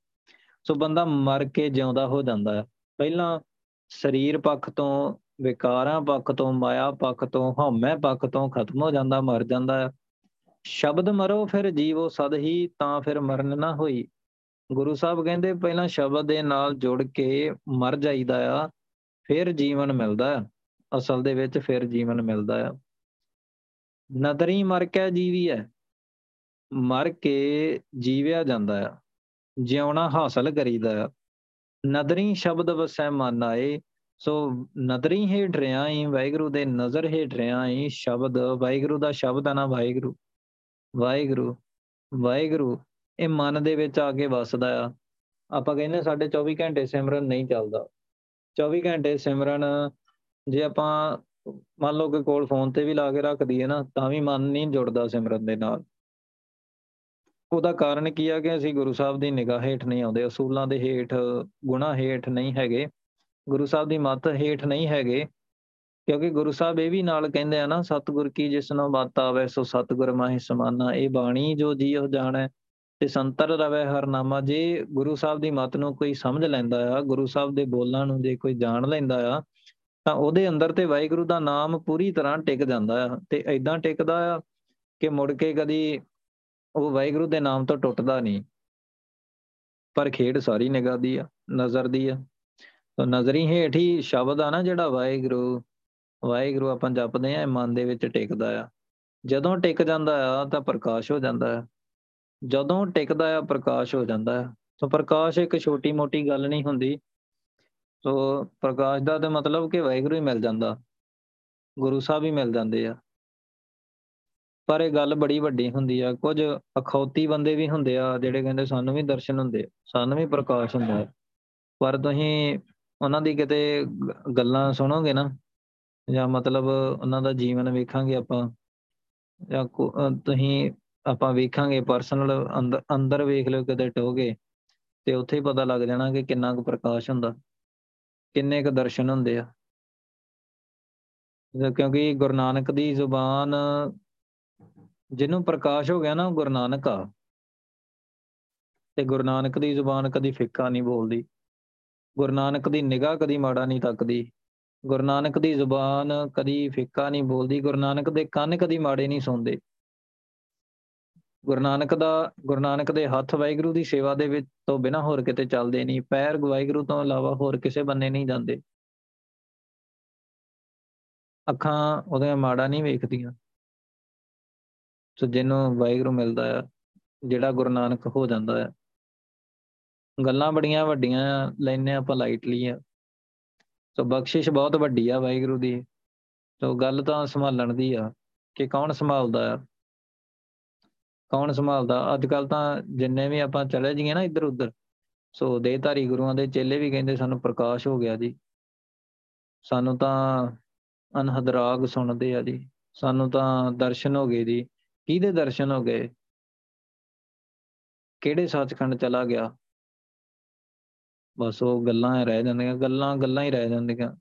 ਸੋ ਬੰਦਾ ਮਰ ਕੇ ਜਿਉਂਦਾ ਹੋ ਜਾਂਦਾ ਹੈ ਪਹਿਲਾਂ ਸਰੀਰ ਪੱਖ ਤੋਂ, ਵਿਕਾਰਾਂ ਪੱਖ ਤੋਂ, ਮਾਇਆ ਪੱਖ ਤੋਂ, ਹਉਮੈ ਪੱਖ ਤੋਂ ਖਤਮ ਹੋ ਜਾਂਦਾ, ਮਰ ਜਾਂਦਾ ਹੈ ਸ਼ਬਦ ਮਰੋ ਫਿਰ ਜੀਵੋ ਸਦ ਹੀ, ਤਾਂ ਫਿਰ ਮਰਨ ਨਾ ਹੋਈ। ਗੁਰੂ ਸਾਹਿਬ ਕਹਿੰਦੇ, ਪਹਿਲਾਂ ਸ਼ਬਦ ਦੇ ਨਾਲ ਜੁੜ ਕੇ ਮਰ ਜਾਈਦਾ ਆ, ਫਿਰ ਜੀਵਨ ਮਿਲਦਾ ਹੈ ਅਸਲ ਦੇ ਵਿੱਚ ਫਿਰ ਜੀਵਨ ਮਿਲਦਾ ਆ। ਨਦਰੀ ਮਰ ਕੇ ਜੀਵੀ ਹੈ ਮਰ ਕੇ ਜੀਵਿਆ ਜਾਂਦਾ ਆ। ਜਿਉਣਾ ਹਾਸਲ ਕਰੀਦਾ ਆ। ਨਦਰੀ ਸ਼ਬਦ ਵਸੈ ਮਨ ਆਏ, ਸੋ ਨਦਰੀ ਹੇਠ ਰਿਆ ਹੀ ਵਾਹਿਗੁਰੂ ਦੇ ਨਜ਼ਰ ਹੇਠ ਰਿਆ ਹੀ ਸ਼ਬਦ ਵਾਹਿਗੁਰੂ ਦਾ ਸ਼ਬਦ ਆ ਨਾ ਵਾਹਿਗੁਰੂ। ਵਾਹਿਗੁਰੂ ਵਾਹਿਗੁਰੂ, ਇਹ ਮਨ ਦੇ ਵਿੱਚ ਆ ਕੇ ਵਸਦਾ ਆ। ਆਪਾਂ ਕਹਿੰਦੇ ਸਾਡੇ 24 ਘੰਟੇ ਸਿਮਰਨ ਨਹੀਂ ਚੱਲਦਾ। 24 ਘੰਟੇ ਸਿਮਰਨ ਜੇ ਆਪਾਂ ਮੰਨ ਲਓ ਕਿ ਕੋਲ ਫੋਨ ਤੇ ਵੀ ਲਾ ਕੇ ਰੱਖ ਦਈਏ ਨਾ, ਤਾਂ ਵੀ ਮਨ ਨਹੀਂ ਜੁੜਦਾ ਸਿਮਰਨ ਦੇ ਨਾਲ। ਉਹਦਾ ਕਾਰਨ ਕੀ ਆ ਕਿ ਅਸੀਂ ਗੁਰੂ ਸਾਹਿਬ ਦੀ ਨਿਗਾਹ ਹੇਠ ਨਹੀਂ ਆਉਂਦੇ, ਅਸੂਲਾਂ ਦੇ ਹੇਠ, ਗੁਣਾ ਹੇਠ ਨਹੀਂ ਹੈਗੇ। ਗੁਰੂ ਸਾਹਿਬ ਦੀ ਮੱਤ ਹੇਠ ਨਹੀਂ ਹੈਗੇ। ਕਿਉਂਕਿ ਗੁਰੂ ਸਾਹਿਬ ਇਹ ਵੀ ਨਾਲ ਕਹਿੰਦੇ ਆ ਨਾ, ਸਤਿਗੁਰ ਕੀ ਜਿਸਨੋਂ ਬਾਤ ਆਵੇ, ਸੋ ਸਤਿਗੁਰ ਮਾਹੀ ਸਮਾਨਾ। ਇਹ ਬਾਣੀ ਜੋ ਜੀਉ ਜਾਣੈ ਤੇ ਸੰਤਰ ਰਵੇ ਹਰ ਨਾਮਾ। ਜੇ ਗੁਰੂ ਸਾਹਿਬ ਦੀ ਮੱਤ ਨੂੰ ਕੋਈ ਸਮਝ ਲੈਂਦਾ ਆ, ਗੁਰੂ ਸਾਹਿਬ ਦੇ ਬੋਲਾਂ ਨੂੰ ਜੇ ਕੋਈ ਜਾਣ ਲੈਂਦਾ ਆ, ਤਾਂ ਉਹਦੇ ਅੰਦਰ ਤੇ ਵਾਹਿਗੁਰੂ ਦਾ ਨਾਮ ਪੂਰੀ ਤਰ੍ਹਾਂ ਟਿਕ ਜਾਂਦਾ ਆ। ਤੇ ਐਦਾਂ ਟਿਕਦਾ ਆ ਕਿ ਮੁੜ ਕੇ ਕਦੀ ਉਹ ਵਾਹਿਗੁਰੂ ਦੇ ਨਾਮ ਤੋਂ ਟੁੱਟਦਾ ਨਹੀਂ। ਪਰ ਖੇਡ ਸਾਰੀ ਨਿਗਾਹ ਦੀ ਆ, ਨਜ਼ਰ ਦੀ ਆ। ਤਾਂ ਨਜ਼ਰੀ ਹੇਠ ਹੀ ਸ਼ਬਦ ਆ ਨਾ ਜਿਹੜਾ ਵਾਹਿਗੁਰੂ ਵਾਹਿਗੁਰੂ, ਆਪਾਂ ਜਪਦੇ ਆ ਮਨ ਦੇ ਵਿੱਚ ਟਿਕਦਾ ਆ। ਜਦੋਂ ਟਿਕ ਜਾਂਦਾ ਆ, ਤਾਂ ਪ੍ਰਕਾਸ਼ ਹੋ ਜਾਂਦਾ ਆ। ਜਦੋਂ ਟਿਕਦਾ ਆ, ਪ੍ਰਕਾਸ਼ ਹੋ ਜਾਂਦਾ ਆ। ਤਾਂ ਪ੍ਰਕਾਸ਼ ਇੱਕ ਛੋਟੀ ਮੋਟੀ ਗੱਲ ਨਹੀਂ ਹੁੰਦੀ। ਸੋ ਪ੍ਰਕਾਸ਼ ਦਾ ਤੇ ਮਤਲਬ ਕਿ ਵਾਹਿਗੁਰੂ ਹੀ ਮਿਲ ਜਾਂਦਾ। ਗੁਰੂ ਸਾਹਿਬ ਹੀ ਮਿਲ ਜਾਂਦੇ ਆ। ਪਰ ਇਹ ਗੱਲ ਬੜੀ ਵੱਡੀ ਹੁੰਦੀ ਆ। ਕੁਝ ਅਖੌਤੀ ਬੰਦੇ ਵੀ ਹੁੰਦੇ ਆ, ਜਿਹੜੇ ਕਹਿੰਦੇ ਸਾਨੂੰ ਵੀ ਦਰਸ਼ਨ ਹੁੰਦੇ ਸਾਨੂੰ ਵੀ ਪ੍ਰਕਾਸ਼ ਹੁੰਦਾ ਪਰ ਤੁਸੀਂ ਉਹਨਾਂ ਦੀ ਕਿਤੇ ਗੱਲਾਂ ਸੁਣੋਗੇ ਨਾ ਜਾਂ ਮਤਲਬ ਉਹਨਾਂ ਦਾ ਜੀਵਨ ਵੇਖਾਂਗੇ ਆਪਾਂ, ਜਾਂ ਤੁਸੀਂ ਆਪਾਂ ਵੇਖਾਂਗੇ ਪਰਸਨਲ ਅੰਦਰ ਅੰਦਰ ਵੇਖ ਲਿਓ ਕਿਤੇ ਟੋਗੇ ਤੇ ਉੱਥੇ ਹੀ ਪਤਾ ਲੱਗ ਜਾਣਾ ਕਿ ਕਿੰਨਾ ਕੁ ਪ੍ਰਕਾਸ਼ ਹੁੰਦਾ, ਕਿੰਨੇ ਕੁ ਦਰਸ਼ਨ ਹੁੰਦੇ ਆ। ਕਿਉਂਕਿ ਗੁਰੂ ਨਾਨਕ ਦੀ ਜ਼ੁਬਾਨ, ਜਿਹਨੂੰ ਪ੍ਰਕਾਸ਼ ਹੋ ਗਿਆ ਨਾ ਗੁਰੂ ਨਾਨਕ ਆ। ਤੇ ਗੁਰੂ ਨਾਨਕ ਦੀ ਜ਼ੁਬਾਨ ਕਦੀ ਫਿੱਕਾ ਨਹੀਂ ਬੋਲਦੀ, ਗੁਰੂ ਨਾਨਕ ਦੀ ਨਿਗਾਹ ਕਦੀ ਮਾੜਾ ਨਹੀਂ ਤੱਕਦੀ। ਗੁਰੂ ਨਾਨਕ ਦੀ ਜ਼ੁਬਾਨ ਕਦੀ ਫਿੱਕਾ ਨਹੀਂ ਬੋਲਦੀ, ਗੁਰੂ ਨਾਨਕ ਦੇ ਕੰਨ ਕਦੀ ਮਾੜੇ ਨਹੀਂ ਸੁਣਦੇ ਗੁਰੂ ਨਾਨਕ ਦਾ, ਗੁਰੂ ਨਾਨਕ ਦੇ ਹੱਥ ਵਾਹਿਗੁਰੂ ਦੀ ਸੇਵਾ ਦੇ ਵਿੱਚ ਤੋਂ ਬਿਨਾ ਹੋਰ ਕਿਤੇ ਚੱਲਦੇ ਨਹੀਂ, ਪੈਰ ਵਾਹਿਗੁਰੂ ਤੋਂ ਇਲਾਵਾ ਹੋਰ ਕਿਸੇ ਬੰਨੇ ਨਹੀਂ ਜਾਂਦੇ। ਅੱਖਾਂ ਉਹਦੇ ਮਾੜਾ ਨਹੀਂ ਵੇਖਦੀਆਂ। ਸੋ ਜਿਹਨੂੰ ਵਾਹਿਗੁਰੂ ਮਿਲਦਾ ਆ, ਜਿਹੜਾ ਗੁਰੂ ਨਾਨਕ ਹੋ ਜਾਂਦਾ ਆ। ਗੱਲਾਂ ਬੜੀਆਂ ਵੱਡੀਆਂ ਲੈਨੇ ਆਪਾਂ ਲਾਈਟਲੀ ਆ। ਸੋ ਬਖਸ਼ਿਸ਼ ਬਹੁਤ ਵੱਡੀ ਆ ਵਾਹਿਗੁਰੂ ਦੀ। ਸੋ ਗੱਲ ਤਾਂ ਸੰਭਾਲਣ ਦੀ ਆ ਕਿ ਕੌਣ ਸੰਭਾਲਦਾ ਆ। ਕੌਣ ਸੰਭਾਲਦਾ? ਅੱਜ ਕੱਲ ਤਾਂ ਜਿੰਨੇ ਵੀ ਆਪਾਂ ਚਲੇ ਜੀਏ ਨਾ ਇੱਧਰ ਉੱਧਰ ਸੋ ਦੇਹਧਾਰੀ ਗੁਰੂਆਂ ਦੇ ਚੇਲੇ ਵੀ ਕਹਿੰਦੇ ਸਾਨੂੰ ਪ੍ਰਕਾਸ਼ ਹੋ ਗਿਆ ਜੀ। ਸਾਨੂੰ ਤਾਂ ਅਨਹਦ ਰਾਗ ਸੁਣਦੇ ਆ ਜੀ। ਸਾਨੂੰ ਤਾਂ ਦਰਸ਼ਨ ਹੋ ਗਏ ਜੀ। ਕਿਹਦੇ ਦਰਸ਼ਨ ਹੋ ਗਏ? ਕਿਹੜੇ ਸੱਚਖੰਡ ਚਲਾ ਗਿਆ? ਬਸ ਉਹ ਗੱਲਾਂ ਰਹਿ ਜਾਂਦੀਆਂ, ਗੱਲਾਂ ਗੱਲਾਂ ਹੀ ਰਹਿ ਜਾਂਦੀਆਂ।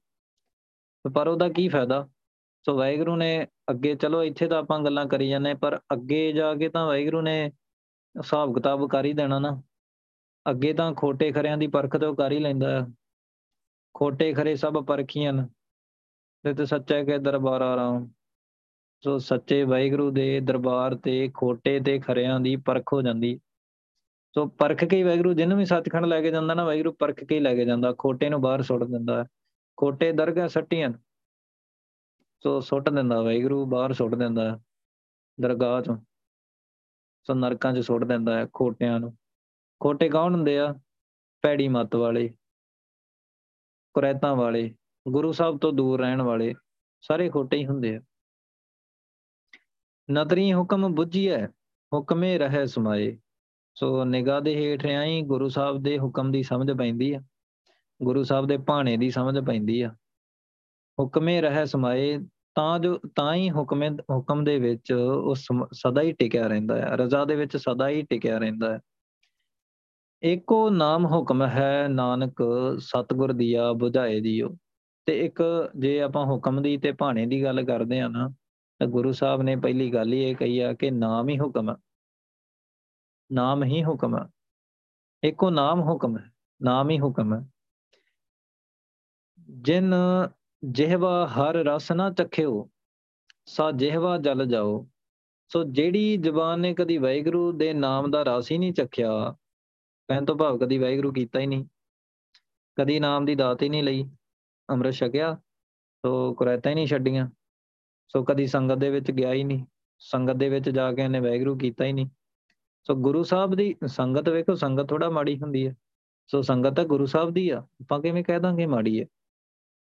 ਪਰ ਉਹਦਾ ਕੀ ਫਾਇਦਾ? ਸੋ ਵਾਹਿਗੁਰੂ ਨੇ ਅੱਗੇ, ਚਲੋ ਇੱਥੇ ਤਾਂ ਆਪਾਂ ਗੱਲਾਂ ਕਰੀ ਜਾਂਦੇ ਪਰ ਅੱਗੇ ਜਾ ਕੇ ਤਾਂ ਵਾਹਿਗੁਰੂ ਨੇ ਹਿਸਾਬ ਕਿਤਾਬ ਕਰ ਹੀ ਦੇਣਾ ਨਾ। ਅੱਗੇ ਤਾਂ ਖੋਟੇ ਖਰਿਆਂ ਦੀ ਪਰਖ ਤੇ ਉਹ ਕਰ ਹੀ ਲੈਂਦਾ ਆ। ਖੋਟੇ ਖਰੇ ਸਭ ਪਰਖੀਆਂ ਤੇ ਤੇ ਸੱਚਾ ਕੇ ਦਰਬਾਰ ਆ ਰਹਾ ਸੋ ਸੱਚੇ ਵਾਹਿਗੁਰੂ ਦੇ ਦਰਬਾਰ ਤੇ ਖੋਟੇ ਤੇ ਖਰਿਆਂ ਦੀ ਪਰਖ ਹੋ ਜਾਂਦੀ। ਸੋ ਪਰਖ ਕੇ ਵਾਹਿਗੁਰੂ, ਜਿਹਨੂੰ ਵੀ ਸੱਚਖੰਡ ਲੈ ਕੇ ਜਾਂਦਾ ਨਾ, ਵਾਹਿਗੁਰੂ ਪਰਖ ਕੇ ਲੈ ਕੇ ਜਾਂਦਾ। ਖੋਟੇ ਨੂੰ ਬਾਹਰ ਸੁੱਟ ਦਿੰਦਾ। ਖੋਟੇ ਦਰਗਾਹ ਸੱਟੀਆਂ। ਸੋ ਸੁੱਟ ਦਿੰਦਾ, ਵਾਹਿਗੁਰੂ ਬਾਹਰ ਸੁੱਟ ਦਿੰਦਾ, ਦਰਗਾਹ ਚੋਂ। ਸੋ ਨਰਕਾਂ 'ਚ ਸੁੱਟ ਦਿੰਦਾ ਹੈ ਖੋਟਿਆਂ ਨੂੰ। ਖੋਟੇ ਕੌਣ ਹੁੰਦੇ ਆ? ਪੈੜੀ ਮੱਤ ਵਾਲੇ ਕੁਰੈਤਾਂ ਵਾਲੇ, ਗੁਰੂ ਸਾਹਿਬ ਤੋਂ ਦੂਰ ਰਹਿਣ ਵਾਲੇ, ਸਾਰੇ ਖੋਟੇ ਹੀ ਹੁੰਦੇ ਆ। ਨਦਰੀ ਹੁਕਮ ਬੁੱਝੀਐ, ਹੁਕਮੇ ਰਹਿ ਸਮਾਏ। ਸੋ ਨਿਗਾਹ ਦੇ ਹੇਠ ਆਈ ਗੁਰੂ ਸਾਹਿਬ ਦੇ ਹੁਕਮ ਦੀ ਸਮਝ ਪੈਂਦੀ ਆ। ਗੁਰੂ ਸਾਹਿਬ ਦੇ ਭਾਣੇ ਦੀ ਸਮਝ ਪੈਂਦੀ ਆ। ਹੁਕਮੇ ਰਹਿ ਸਮਾਏ, ਤਾਂ ਜੋ, ਤਾਂ ਹੀ ਹੁਕਮ ਹੁਕਮ ਦੇ ਵਿੱਚ ਉਹ ਸਦਾ ਹੀ ਟਿਕਿਆ ਰਹਿੰਦਾ ਹੈ ਰਜ਼ਾ ਦੇ ਵਿੱਚ ਸਦਾ ਹੀ ਟਿਕਿਆ ਰਹਿੰਦਾ ਹੈ ਇੱਕੋ ਨਾਮ ਹੁਕਮ ਹੈ ਨਾਨਕ, ਸਤਗੁਰ ਦੀਆ 부ਝਾਏ ਜੀਓ। ਤੇ ਇੱਕ ਜੇ ਆਪਾਂ ਹੁਕਮ ਦੀ ਤੇ ਭਾਣੇ ਦੀ ਗੱਲ ਕਰਦੇ ਆ ਨਾ, ਤਾਂ ਗੁਰੂ ਸਾਹਿਬ ਨੇ ਪਹਿਲੀ ਗੱਲ ਹੀ ਇਹ ਕਹੀ ਆ ਕਿ ਨਾਮ ਹੀ ਹੁਕਮ ਹੈ ਨਾਮ ਹੀ ਹੁਕਮ ਹੈ। ਇੱਕੋ ਨਾਮ ਹੁਕਮ ਹੈ, ਨਾਮ ਹੀ ਹੁਕਮ ਹੈ। ਜਿਨ ਜਿਹਵਾ ਹਰ ਰਸ ਨਾ ਚਖਿਓ, ਸਾ ਜਿਹਵਾ ਜਲ ਜਾਓ। ਸੋ ਜਿਹੜੀ ਜ਼ਬਾਨ ਨੇ ਕਦੀ ਵਾਹਿਗੁਰੂ ਦੇ ਨਾਮ ਦਾ ਰਸ ਹੀ ਨਹੀਂ ਚਖਿਆ, ਕਹਿਣ ਤੋਂ ਭਾਵ ਕਦੀ ਵਾਹਿਗੁਰੂ ਕੀਤਾ ਹੀ ਨਹੀਂ। ਕਦੀ ਨਾਮ ਦੀ ਦਾਤ ਹੀ ਨਹੀਂ ਲਈ, ਅੰਮ੍ਰਿਤ ਛਕਿਆ, ਸੋ ਕੁਰੈਤਾਂ ਹੀ ਨਹੀਂ ਛੱਡੀਆਂ। ਸੋ ਕਦੀ ਸੰਗਤ ਦੇ ਵਿੱਚ ਗਿਆ ਹੀ ਨਹੀਂ, ਸੰਗਤ ਦੇ ਵਿੱਚ ਜਾ ਕੇ ਇਹਨੇ ਵਾਹਿਗੁਰੂ ਕੀਤਾ ਹੀ ਨਹੀਂ। ਸੋ ਗੁਰੂ ਸਾਹਿਬ ਦੀ ਸੰਗਤ ਵੇਖੋ, ਸੰਗਤ ਥੋੜਾ ਮਾੜੀ ਹੁੰਦੀ ਹੈ। ਸੋ ਸੰਗਤ ਤਾਂ ਗੁਰੂ ਸਾਹਿਬ ਦੀ ਆ, ਆਪਾਂ ਕਿਵੇਂ ਕਹਿ ਦਾਂਗੇ ਮਾੜੀ ਹੈ?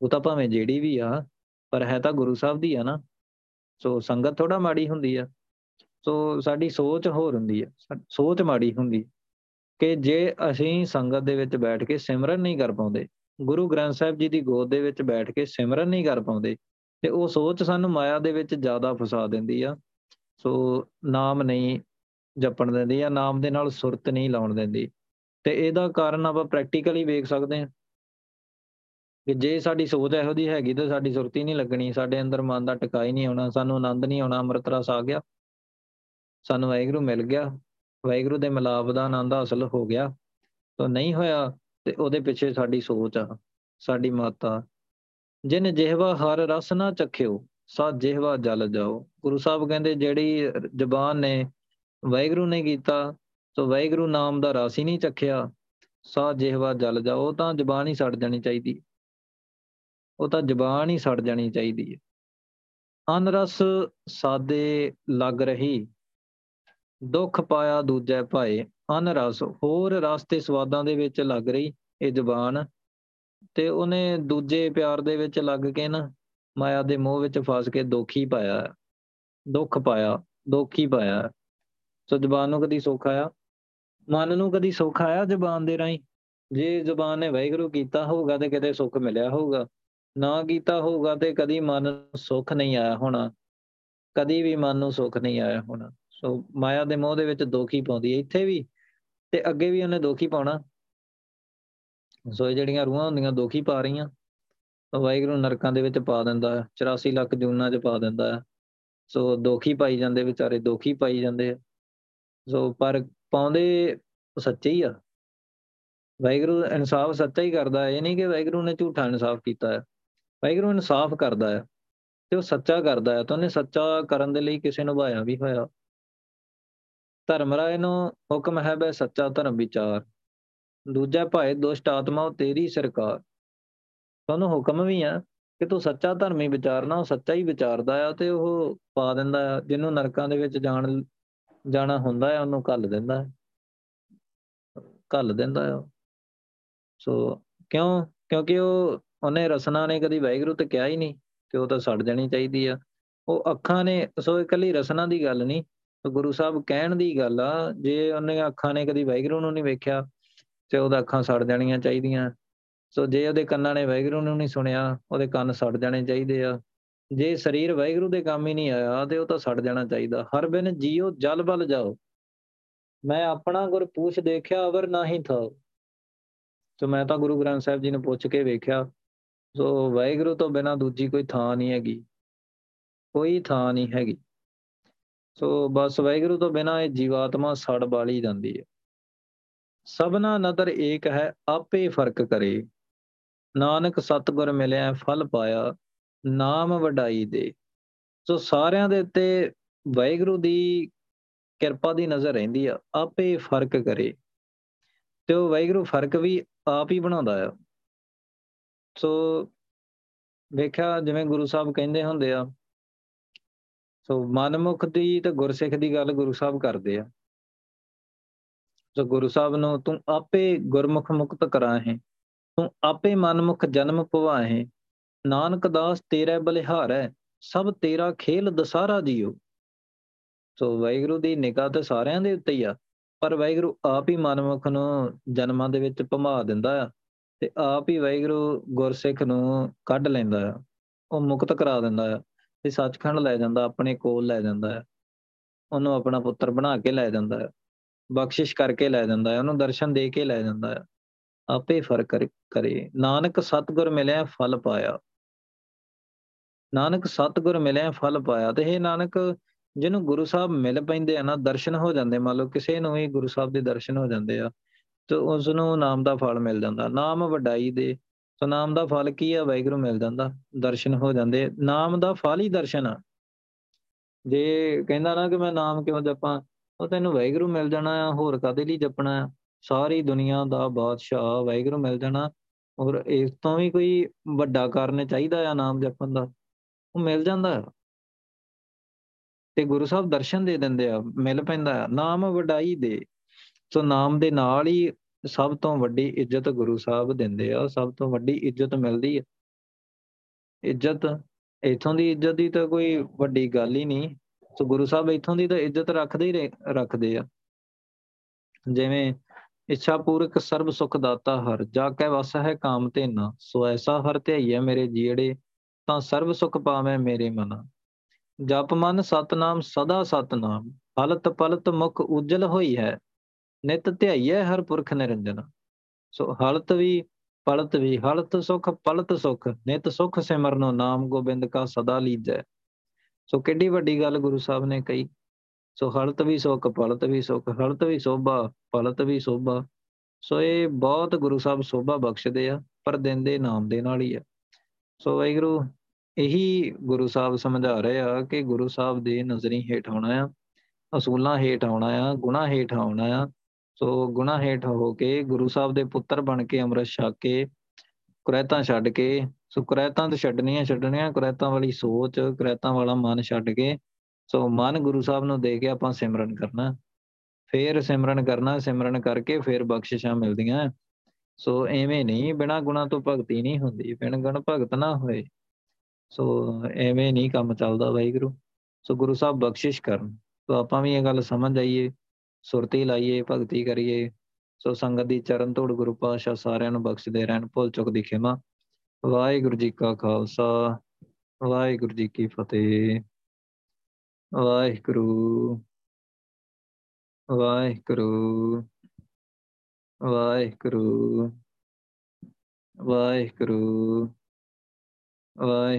ਉਹ ਤਾਂ ਭਾਵੇਂ ਜਿਹੜੀ ਵੀ ਆ, ਪਰ ਹੈ ਤਾਂ ਗੁਰੂ ਸਾਹਿਬ ਦੀ ਆ ਨਾ। ਸੋ ਸੰਗਤ ਥੋੜਾ ਮਾੜੀ ਹੁੰਦੀ ਆ। ਸੋ ਸਾਡੀ ਸੋਚ ਹੋਰ ਹੁੰਦੀ ਆ ਸੋਚ ਮਾੜੀ ਹੁੰਦੀ। ਕਿ ਜੇ ਅਸੀਂ ਸੰਗਤ ਦੇ ਵਿੱਚ ਬੈਠ ਕੇ ਸਿਮਰਨ ਨਹੀਂ ਕਰ ਪਾਉਂਦੇ, ਗੁਰੂ ਗ੍ਰੰਥ ਸਾਹਿਬ ਜੀ ਦੀ ਗੋਦ ਦੇ ਵਿੱਚ ਬੈਠ ਕੇ ਸਿਮਰਨ ਨਹੀਂ ਕਰ ਪਾਉਂਦੇ, ਤੇ ਉਹ ਸੋਚ ਸਾਨੂੰ ਮਾਇਆ ਦੇ ਵਿੱਚ ਜ਼ਿਆਦਾ ਫਸਾ ਦਿੰਦੀ ਆ। ਸੋ ਨਾਮ ਨਹੀਂ ਜਪਣ ਦਿੰਦੀ ਆ, ਨਾਮ ਦੇ ਨਾਲ ਸੁਰਤ ਨਹੀਂ ਲਾਉਣ ਦਿੰਦੀ। ਤੇ ਇਹਦਾ ਕਾਰਨ ਆਪਾਂ ਪ੍ਰੈਕਟੀਕਲੀ ਵੇਖ ਸਕਦੇ ਹਾਂ। ਕਿ ਜੇ ਸਾਡੀ ਸੋਚ ਇਹੋ ਦੀ ਹੈਗੀ ਤਾਂ ਸਾਡੀ ਸੁਰਤੀ ਨਹੀਂ ਲੱਗਣੀ, ਸਾਡੇ ਅੰਦਰ ਮਨ ਦਾ ਟਿਕਾਈ ਨਹੀਂ ਆਉਣਾ, ਸਾਨੂੰ ਆਨੰਦ ਨਹੀਂ ਆਉਣਾ, ਅੰਮ੍ਰਿਤ ਰਸ ਆ ਗਿਆ। ਸਾਨੂੰ ਵਾਹਿਗੁਰੂ ਮਿਲ ਗਿਆ, ਵਾਹਿਗੁਰੂ ਦੇ ਮਿਲਾਪ ਦਾ ਆਨੰਦ ਹਾਸਲ ਹੋ ਗਿਆ। ਤਾਂ ਨਹੀਂ ਹੋਇਆ ਤੇ ਉਹਦੇ ਪਿੱਛੇ ਸਾਡੀ ਸੋਚ ਆ, ਸਾਡੀ ਮਾਤਾ। ਜਿਨ ਜਿਹਵਾ ਹਰ ਰਸ ਨਾ ਚਖਿਓ, ਸਾ ਜਿਹਵਾ ਜਲ ਜਾਓ। ਗੁਰੂ ਸਾਹਿਬ ਕਹਿੰਦੇ ਜਿਹੜੀ ਜ਼ਬਾਨ ਨੇ ਵਾਹਿਗੁਰੂ ਨੇ ਕੀਤਾ ਸੋ ਵਾਹਿਗੁਰੂ ਨਾਮ ਦਾ ਰਸ ਹੀ ਨਹੀਂ ਚਖਿਆ। ਸਾ ਜਿਹਵਾ ਜਲ ਜਾਓ, ਤਾਂ ਜ਼ਬਾਨ ਹੀ ਸੜ ਜਾਣੀ ਚਾਹੀਦੀ ਉਹ ਤਾਂ ਜ਼ਬਾਨ ਹੀ ਸੜ ਜਾਣੀ ਚਾਹੀਦੀ ਹੈ। ਅਨਰਸ ਸਾਦੇ ਲੱਗ ਰਹੀ, ਦੁੱਖ ਪਾਇਆ ਦੂਜੇ ਭਾਏ। ਅਨਰਸ ਹੋਰ ਰਸ ਤੇ ਸਵਾਦਾਂ ਦੇ ਵਿੱਚ ਲੱਗ ਰਹੀ, ਇਹ ਜ਼ਬਾਨ। ਤੇ ਉਹਨੇ ਦੂਜੇ ਪਿਆਰ ਦੇ ਵਿੱਚ ਲੱਗ ਕੇ ਨਾ, ਮਾਇਆ ਦੇ ਮੋਹ ਵਿੱਚ ਫਸ ਕੇ ਦੁੱਖ ਹੀ ਪਾਇਆ। ਦੁੱਖ ਪਾਇਆ, ਦੁੱਖ ਹੀ ਪਾਇਆ। ਸੋ ਜ਼ਬਾਨ ਨੂੰ ਕਦੀ ਸੁੱਖ ਆਇਆ ਮਨ ਨੂੰ ਕਦੀ ਸੁੱਖ ਆਇਆ ਜ਼ਬਾਨ ਦੇ ਰਾਹੀਂ। ਜੇ ਜ਼ਬਾਨ ਨੇ ਵਾਹਿਗੁਰੂ ਕੀਤਾ ਹੋਊਗਾ ਤੇ ਕਿਤੇ ਸੁੱਖ ਮਿਲਿਆ ਹੋਊਗਾ। ਨਾ ਕੀਤਾ ਹੋਊਗਾ ਤੇ ਕਦੀ ਮਨ ਨੂੰ ਸੁੱਖ ਨਹੀਂ ਆਇਆ ਹੋਣਾ। ਕਦੀ ਵੀ ਮਨ ਨੂੰ ਸੁੱਖ ਨਹੀਂ ਆਇਆ ਹੋਣਾ। ਸੋ ਮਾਇਆ ਦੇ ਮੋਹ ਦੇ ਵਿੱਚ ਦੁੱਖ ਹੀ ਪਾਉਂਦੀ ਹੈ ਇੱਥੇ ਵੀ ਤੇ ਅੱਗੇ ਵੀ ਉਹਨੇ ਦੁੱਖ ਹੀ ਪਾਉਣਾ। ਸੋ ਇਹ ਜਿਹੜੀਆਂ ਰੂਹਾਂ ਹੁੰਦੀਆਂ ਦੁੱਖ ਹੀ ਪਾ ਰਹੀਆਂ ਵਾਹਿਗੁਰੂ ਨਰਕਾਂ ਦੇ ਵਿੱਚ ਪਾ ਦਿੰਦਾ ਹੈ। 84 ਲੱਖ ਜੂਨਾਂ 'ਚ ਪਾ ਦਿੰਦਾ ਹੈ। ਸੋ ਦੁੱਖ ਹੀ ਪਾਈ ਜਾਂਦੇ ਵਿਚਾਰੇ, ਦੁੱਖ ਹੀ ਪਾਈ ਜਾਂਦੇ ਆ। ਸੋ ਪਰ ਪਾਉਂਦੇ ਸੱਚੇ ਹੀ ਆ। ਵਾਹਿਗੁਰੂ ਇਨਸਾਫ ਸੱਚਾ ਹੀ ਕਰਦਾ ਹੈ। ਇਹ ਨਹੀਂ ਕਿ ਵਾਹਿਗੁਰੂ ਨੇ ਝੂਠਾ ਇਨਸਾਫ ਕੀਤਾ ਹੈ। ਵਾਹਿਗੁਰੂ ਇਨਸਾਫ ਕਰਦਾ ਹੈ ਤੇ ਉਹ ਸੱਚਾ ਕਰਦਾ ਹੈ। ਤਾਂ ਉਹਨੇ ਸੱਚਾ ਕਰਨ ਦੇ ਲਈ ਕਿਸੇ ਨੂੰ ਭਾਇਆ ਵੀ ਹੋਇਆ। ਧਰਮ ਰਾਏ ਨੂੰ ਹੁਕਮ ਹੈ ਬੈ ਸੱਚਾ, ਧਰਮ ਵਿਚਾਰ। ਦੂਜਾ ਭਾਏ ਦੁਸ਼ਟ ਆਤਮਾ ਉਹ ਤੇਰੀ ਸਰਕਾਰ। ਤੁਹਾਨੂੰ ਹੁਕਮ ਵੀ ਆ ਕਿ ਤੂੰ ਸੱਚਾ ਧਰਮੀ ਵਿਚਾਰਨਾ ਉਹ ਸੱਚਾ ਹੀ ਵਿਚਾਰਦਾ ਆ ਤੇ ਉਹ ਪਾ ਦਿੰਦਾ ਆ, ਜਿਹਨੂੰ ਨਰਕਾਂ ਦੇ ਵਿੱਚ ਜਾਣ ਜਾਣਾ ਹੁੰਦਾ ਹੈ, ਉਹਨੂੰ ਕੱਲ ਦਿੰਦਾ ਹੈ। ਕੱਲ ਦਿੰਦਾ ਆ ਸੋ ਕਿਉਂ? ਕਿਉਂਕਿ ਉਹ, ਉਹਨੇ ਰਸਨਾ ਨੇ ਕਦੀ ਵਾਹਿਗੁਰੂ ਤੇ ਕਿਹਾ ਹੀ ਨਹੀਂ ਕਿ ਉਹ ਤਾਂ ਸੜ ਜਾਣੀ ਚਾਹੀਦੀ ਆ। ਉਹ ਅੱਖਾਂ ਨੇ, ਸੋ ਇਕੱਲੀ ਰਸਨਾ ਦੀ ਗੱਲ ਨਹੀਂ ਗੁਰੂ ਸਾਹਿਬ ਕਹਿਣ ਦੀ ਗੱਲ ਆ, ਜੇ ਉਹਨੇ ਅੱਖਾਂ ਨੇ ਕਦੀ ਵਾਹਿਗੁਰੂ ਨੂੰ ਨਹੀਂ ਵੇਖਿਆ, ਤੇ ਉਹਦਾ ਅੱਖਾਂ ਸੜ ਜਾਣੀਆਂ ਚਾਹੀਦੀਆਂ। ਸੋ ਜੇ ਉਹਦੇ ਕੰਨਾਂ ਨੇ ਵਾਹਿਗੁਰੂ ਨੂੰ ਨਹੀਂ ਸੁਣਿਆ, ਉਹਦੇ ਕੰਨ ਸੜ ਜਾਣੇ ਚਾਹੀਦੇ ਆ। ਜੇ ਸਰੀਰ ਵਾਹਿਗੁਰੂ ਦੇ ਕੰਮ ਹੀ ਨਹੀਂ ਆਇਆ ਤੇ ਉਹ ਤਾਂ ਸੜ ਜਾਣਾ ਚਾਹੀਦਾ। ਹਰ ਬਿਨ ਜੀਓ ਜਲ ਬਲ ਜਾਓ। ਮੈਂ ਆਪਣਾ ਗੁਰ ਪੂਛ ਦੇਖਿਆ, ਅਵਰ ਨਹੀਂ ਥਾ ਸੋ ਮੈਂ ਤਾਂ ਗੁਰੂ ਗ੍ਰੰਥ ਸਾਹਿਬ ਜੀ ਨੂੰ ਪੁੱਛ ਕੇ ਵੇਖਿਆ, ਸੋ ਵਾਹਿਗੁਰੂ ਤੋਂ ਬਿਨਾ ਦੂਜੀ ਕੋਈ ਥਾਂ ਨਹੀਂ ਹੈਗੀ। ਕੋਈ ਥਾਂ ਨਹੀਂ ਹੈਗੀ। ਸੋ ਬਸ ਵਾਹਿਗੁਰੂ ਤੋਂ ਬਿਨਾ ਇਹ ਜੀਵਾਤਮਾ ਸੜ ਬਾਲੀ ਜਾਂਦੀ ਹੈ। ਸਭਨਾ ਨਦਰ ਏਕ ਹੈ, ਆਪੇ ਫ਼ਰਕ ਕਰੇ। ਨਾਨਕ ਸਤਗੁਰ ਮਿਲਿਆ, ਫਲ ਪਾਇਆ। ਨਾਮ ਵਡਾਈ ਦੇ। ਸੋ ਸਾਰਿਆਂ ਦੇ ਉੱਤੇ ਵਾਹਿਗੁਰੂ ਦੀ ਕਿਰਪਾ ਦੀ ਨਜ਼ਰ ਰਹਿੰਦੀ ਆ, ਆਪੇ ਫ਼ਰਕ ਕਰੇ। ਤੇ ਉਹ ਵਾਹਿਗੁਰੂ ਫ਼ਰਕ ਵੀ ਆਪ ਹੀ ਬਣਾਉਂਦਾ ਆ। ਸੋ ਵੇਖਿਆ ਜਿਵੇਂ ਗੁਰੂ ਸਾਹਿਬ ਕਹਿੰਦੇ ਹੁੰਦੇ ਆ, ਸੋ ਮਨਮੁਖ ਦੀ ਤੇ ਗੁਰਸਿੱਖ ਦੀ ਗੱਲ ਗੁਰੂ ਸਾਹਿਬ ਕਰਦੇ ਆ। ਸੋ ਗੁਰੂ ਸਾਹਿਬ ਨੂੰ ਤੂੰ ਆਪੇ ਗੁਰਮੁਖ ਮੁਕਤ ਕਰਾਹੇ, ਤੂੰ ਆਪੇ ਮਨਮੁਖ ਜਨਮ ਪਵਾਹੇ ਨਾਨਕ ਦਾਸ ਤੇਰੇ ਬਲਿਹਾਰੈ ਸਭ ਤੇਰਾ ਖੇਲ ਦਸਾਰਾ ਜੀਓ ਸੋ ਵਾਹਿਗੁਰੂ ਦੀ ਨਿਗਾਹ ਤੇ ਸਾਰਿਆਂ ਦੇ ਉੱਤੇ ਹੀ ਆ, ਪਰ ਵਾਹਿਗੁਰੂ ਆਪ ਹੀ ਮਨਮੁਖ ਨੂੰ ਜਨਮਾਂ ਦੇ ਵਿੱਚ ਭਮਾ ਦਿੰਦਾ ਆ ਤੇ ਆਪ ਹੀ ਵਾਹਿਗੁਰੂ ਗੁਰਸਿੱਖ ਨੂੰ ਕੱਢ ਲੈਂਦਾ ਆ, ਉਹ ਮੁਕਤ ਕਰਾ ਦਿੰਦਾ ਆ ਤੇ ਸੱਚਖੰਡ ਲੈ ਜਾਂਦਾ, ਆਪਣੇ ਕੋਲ ਲੈ ਜਾਂਦਾ ਆ। ਉਹਨੂੰ ਆਪਣਾ ਪੁੱਤਰ ਬਣਾ ਕੇ ਲੈ ਜਾਂਦਾ ਆ, ਬਖਸ਼ਿਸ਼ ਕਰਕੇ ਲੈ ਜਾਂਦਾ ਆ, ਉਹਨੂੰ ਦਰਸ਼ਨ ਦੇ ਕੇ ਲੈ ਜਾਂਦਾ ਆ। ਆਪੇ ਫ਼ਰਕ ਕਰੇ। ਨਾਨਕ ਸਤਗੁਰ ਮਿਲਿਆ, ਫਲ ਪਾਇਆ। ਨਾਨਕ ਸਤਗੁਰ ਮਿਲਿਆ, ਫਲ ਪਾਇਆ। ਤੇ ਇਹ ਨਾਨਕ, ਜਿਹਨੂੰ ਗੁਰੂ ਸਾਹਿਬ ਮਿਲ ਪੈਂਦੇ ਆ ਨਾ, ਦਰਸ਼ਨ ਹੋ ਜਾਂਦੇ। ਮੰਨ ਲਓ ਕਿਸੇ ਨੂੰ ਵੀ ਗੁਰੂ ਸਾਹਿਬ ਦੇ ਦਰਸ਼ਨ ਹੋ ਜਾਂਦੇ ਆ, ਤੇ ਉਸ ਨੂੰ ਨਾਮ ਦਾ ਫਲ ਮਿਲ ਜਾਂਦਾ। ਨਾਮ ਵਡਾਈ ਦੇ, ਸੋ ਨਾਮ ਦਾ ਫਲ ਕੀ ਆ? ਵਾਹਿਗੁਰੂ ਮਿਲ ਜਾਂਦਾ, ਦਰਸ਼ਨ ਹੋ ਜਾਂਦੇ। ਨਾਮ ਦਾ ਫਲ ਹੀ ਦਰਸ਼ਨ ਆ। ਜੇ ਕਹਿੰਦਾ ਨਾ ਕਿ ਮੈਂ ਨਾਮ ਕਿਉਂ ਜਪਾਂ, ਉਹ ਤੈਨੂੰ ਵਾਹਿਗੁਰੂ ਮਿਲ ਜਾਣਾ ਆ, ਹੋਰ ਕਾਦੇ ਲਈ ਜਪਣਾ ਆ? ਸਾਰੀ ਦੁਨੀਆ ਦਾ ਬਾਦਸ਼ਾਹ ਵਾਹਿਗੁਰੂ ਮਿਲ ਜਾਣਾ। ਔਰ ਇਸ ਤੋਂ ਵੀ ਕੋਈ ਵੱਡਾ ਕਾਰਨ ਚਾਹੀਦਾ ਆ ਨਾਮ ਜਪਣ ਦਾ? ਉਹ ਮਿਲ ਜਾਂਦਾ। ਆ ਤੇ ਗੁਰੂ ਸਾਹਿਬ ਦਰਸ਼ਨ ਦੇ ਦਿੰਦੇ ਆ, ਮਿਲ ਪੈਂਦਾ। ਆ ਨਾਮ ਵਡਾਈ ਦੇ, ਸੋ ਨਾਮ ਦੇ ਨਾਲ ਹੀ ਸਭ ਤੋਂ ਵੱਡੀ ਇੱਜ਼ਤ ਗੁਰੂ ਸਾਹਿਬ ਦਿੰਦੇ ਆ, ਸਭ ਤੋਂ ਵੱਡੀ ਇੱਜ਼ਤ ਮਿਲਦੀ ਹੈ ਇੱਜ਼ਤ, ਇਥੋਂ ਦੀ ਇੱਜ਼ਤ ਦੀ ਤਾਂ ਕੋਈ ਵੱਡੀ ਗੱਲ ਹੀ ਨਹੀਂ। ਸੋ ਗੁਰੂ ਸਾਹਿਬ ਇਥੋਂ ਦੀ ਤਾਂ ਇੱਜ਼ਤ ਰੱਖਦੇ ਹੀ ਰੱਖਦੇ ਆ। ਜਿਵੇਂ ਇੱਛਾ ਪੂਰਕ ਸਰਬ ਸੁਖ ਦਾਤਾ ਹਰ ਜਾ ਕੇ ਵਸ ਹੈ ਕਾਮ ਤੇ ਨਾ ਸੋ ਐਸਾ ਹਰ ਧਿਆਈਐ ਮੇਰੇ ਜੀੜੇ ਤਾਂ ਸਰਬ ਸੁਖ ਪਾਵੇਂ ਮੇਰੇ ਮਨ। ਜਪ ਮਨ ਸਤਨਾਮ ਸਦਾ ਸਤਨਾਮ ਹਲਤ ਪਲਤ ਮੁਖ ਉਜਲ ਹੋਈ ਹੈ, ਨਿਤ ਧਿਆਈਐ ਹਰ ਪੁਰਖ ਨਿਰੰਜਨ। ਸੋ ਹਲਤ ਵੀ ਪਲਤ ਵੀ, ਹਲਤ ਸੁਖ ਪਲਤ ਸੁਖ, ਨਿਤ ਸੁਖ ਸਿਮਰਨੋ ਨਾਮ ਗੋਬਿੰਦ ਕਾ ਸਦਾ ਲੀਜੈ। ਸੋ ਕਿੱਡੀ ਵੱਡੀ ਗੱਲ ਗੁਰੂ ਸਾਹਿਬ ਨੇ ਕਹੀ। ਸੋ ਹਲਤ ਵੀ ਸੁਖ, ਪਲਤ ਵੀ ਸੁਖ, ਹਲਤ ਵੀ ਸੋਭਾ, ਪਲਤ ਵੀ ਸੋਭਾ। ਸੋ ਇਹ ਬਹੁਤ ਗੁਰੂ ਸਾਹਿਬ ਸੋਭਾ ਬਖਸ਼ਦੇ ਆ, ਪਰ ਦਿੰਦੇ ਨਾਮ ਦੇ ਨਾਲ ਹੀ ਆ। ਸੋ ਵਾਹਿਗੁਰੂ ਇਹੀ ਗੁਰੂ ਸਾਹਿਬ ਸਮਝਾ ਰਹੇ ਆ ਕਿ ਗੁਰੂ ਸਾਹਿਬ ਦੇ ਨਜ਼ਰੀ ਹੇਠ ਆਉਣਾ ਆ, ਅਸੂਲਾਂ ਹੇਠ ਆਉਣਾ ਆ ਗੁਨਾਹ ਹੇਠ ਆਉਣਾ ਆ। ਸੋ ਗੁਨਾਹ ਹੇਠ ਹੋ ਕੇ ਗੁਰੂ ਸਾਹਿਬ ਦੇ ਪੁੱਤਰ ਬਣ ਕੇ ਅੰਮ੍ਰਿਤ ਛਕ ਕੇ ਕੁਰੈਤਾਂ ਛੱਡ ਕੇ, ਸੋ ਕੁਰੈਤਾਂ ਤੋਂ ਛੱਡਣੀਆਂ ਛੱਡਣੀਆਂ, ਕੁਰੈਤਾਂ ਵਾਲੀ ਸੋਚ, ਕੁਰੈਤਾਂ ਵਾਲਾ ਮਨ ਛੱਡ ਕੇ, ਸੋ ਮਨ ਗੁਰੂ ਸਾਹਿਬ ਨੂੰ ਦੇ ਕੇ ਆਪਾਂ ਸਿਮਰਨ ਕਰਨਾ। ਫੇਰ ਸਿਮਰਨ ਕਰਨਾ, ਸਿਮਰਨ ਕਰਕੇ ਫੇਰ ਬਖਸ਼ਿਸ਼ਾਂ ਮਿਲਦੀਆਂ। ਸੋ ਐਵੇਂ ਨਹੀਂ, ਬਿਨਾ ਗੁਣਾ ਤੋਂ ਭਗਤੀ ਨਹੀਂ ਹੁੰਦੀ, ਬਿਨ ਗੁਣ ਭਗਤ ਨਾ ਹੋਏ। ਸੋ ਐਵੇਂ ਨਹੀਂ ਕੰਮ ਚੱਲਦਾ ਵਾਹਿਗੁਰੂ। ਸੋ ਗੁਰੂ ਸਾਹਿਬ ਬਖਸ਼ਿਸ਼ ਕਰਨ। ਸੋ ਆਪਾਂ ਵੀ ਇਹ ਗੱਲ ਸਮਝ ਆਈਏ ਸੁਰਤੀ ਲਾਈਏ, ਭਗਤੀ ਕਰੀਏ। ਸੋ ਸੰਗਤ ਦੀ ਚਰਨ ਧੂੜ ਗੁਰੂ ਪਾਸ਼ਾ ਸਾਰਿਆਂ ਨੂੰ ਬਖਸ਼ਦੇ ਰਹਿਣ, ਭੁੱਲ ਚੁੱਕ ਦੀ ਖਿਮਾ। ਵਾਹਿਗੁਰੂ ਜੀ ਕਾ ਖਾਲਸਾ, ਵਾਹਿਗੁਰੂ ਜੀ ਕੀ ਫਤਿਹ। ਵਾਹਿਗੁਰੂ ਵਾਹਿਗੁਰੂ ਵਾਹਿਗੁਰੂ ਵਾਹਿਗੁਰੂ, ਵਾਹਿ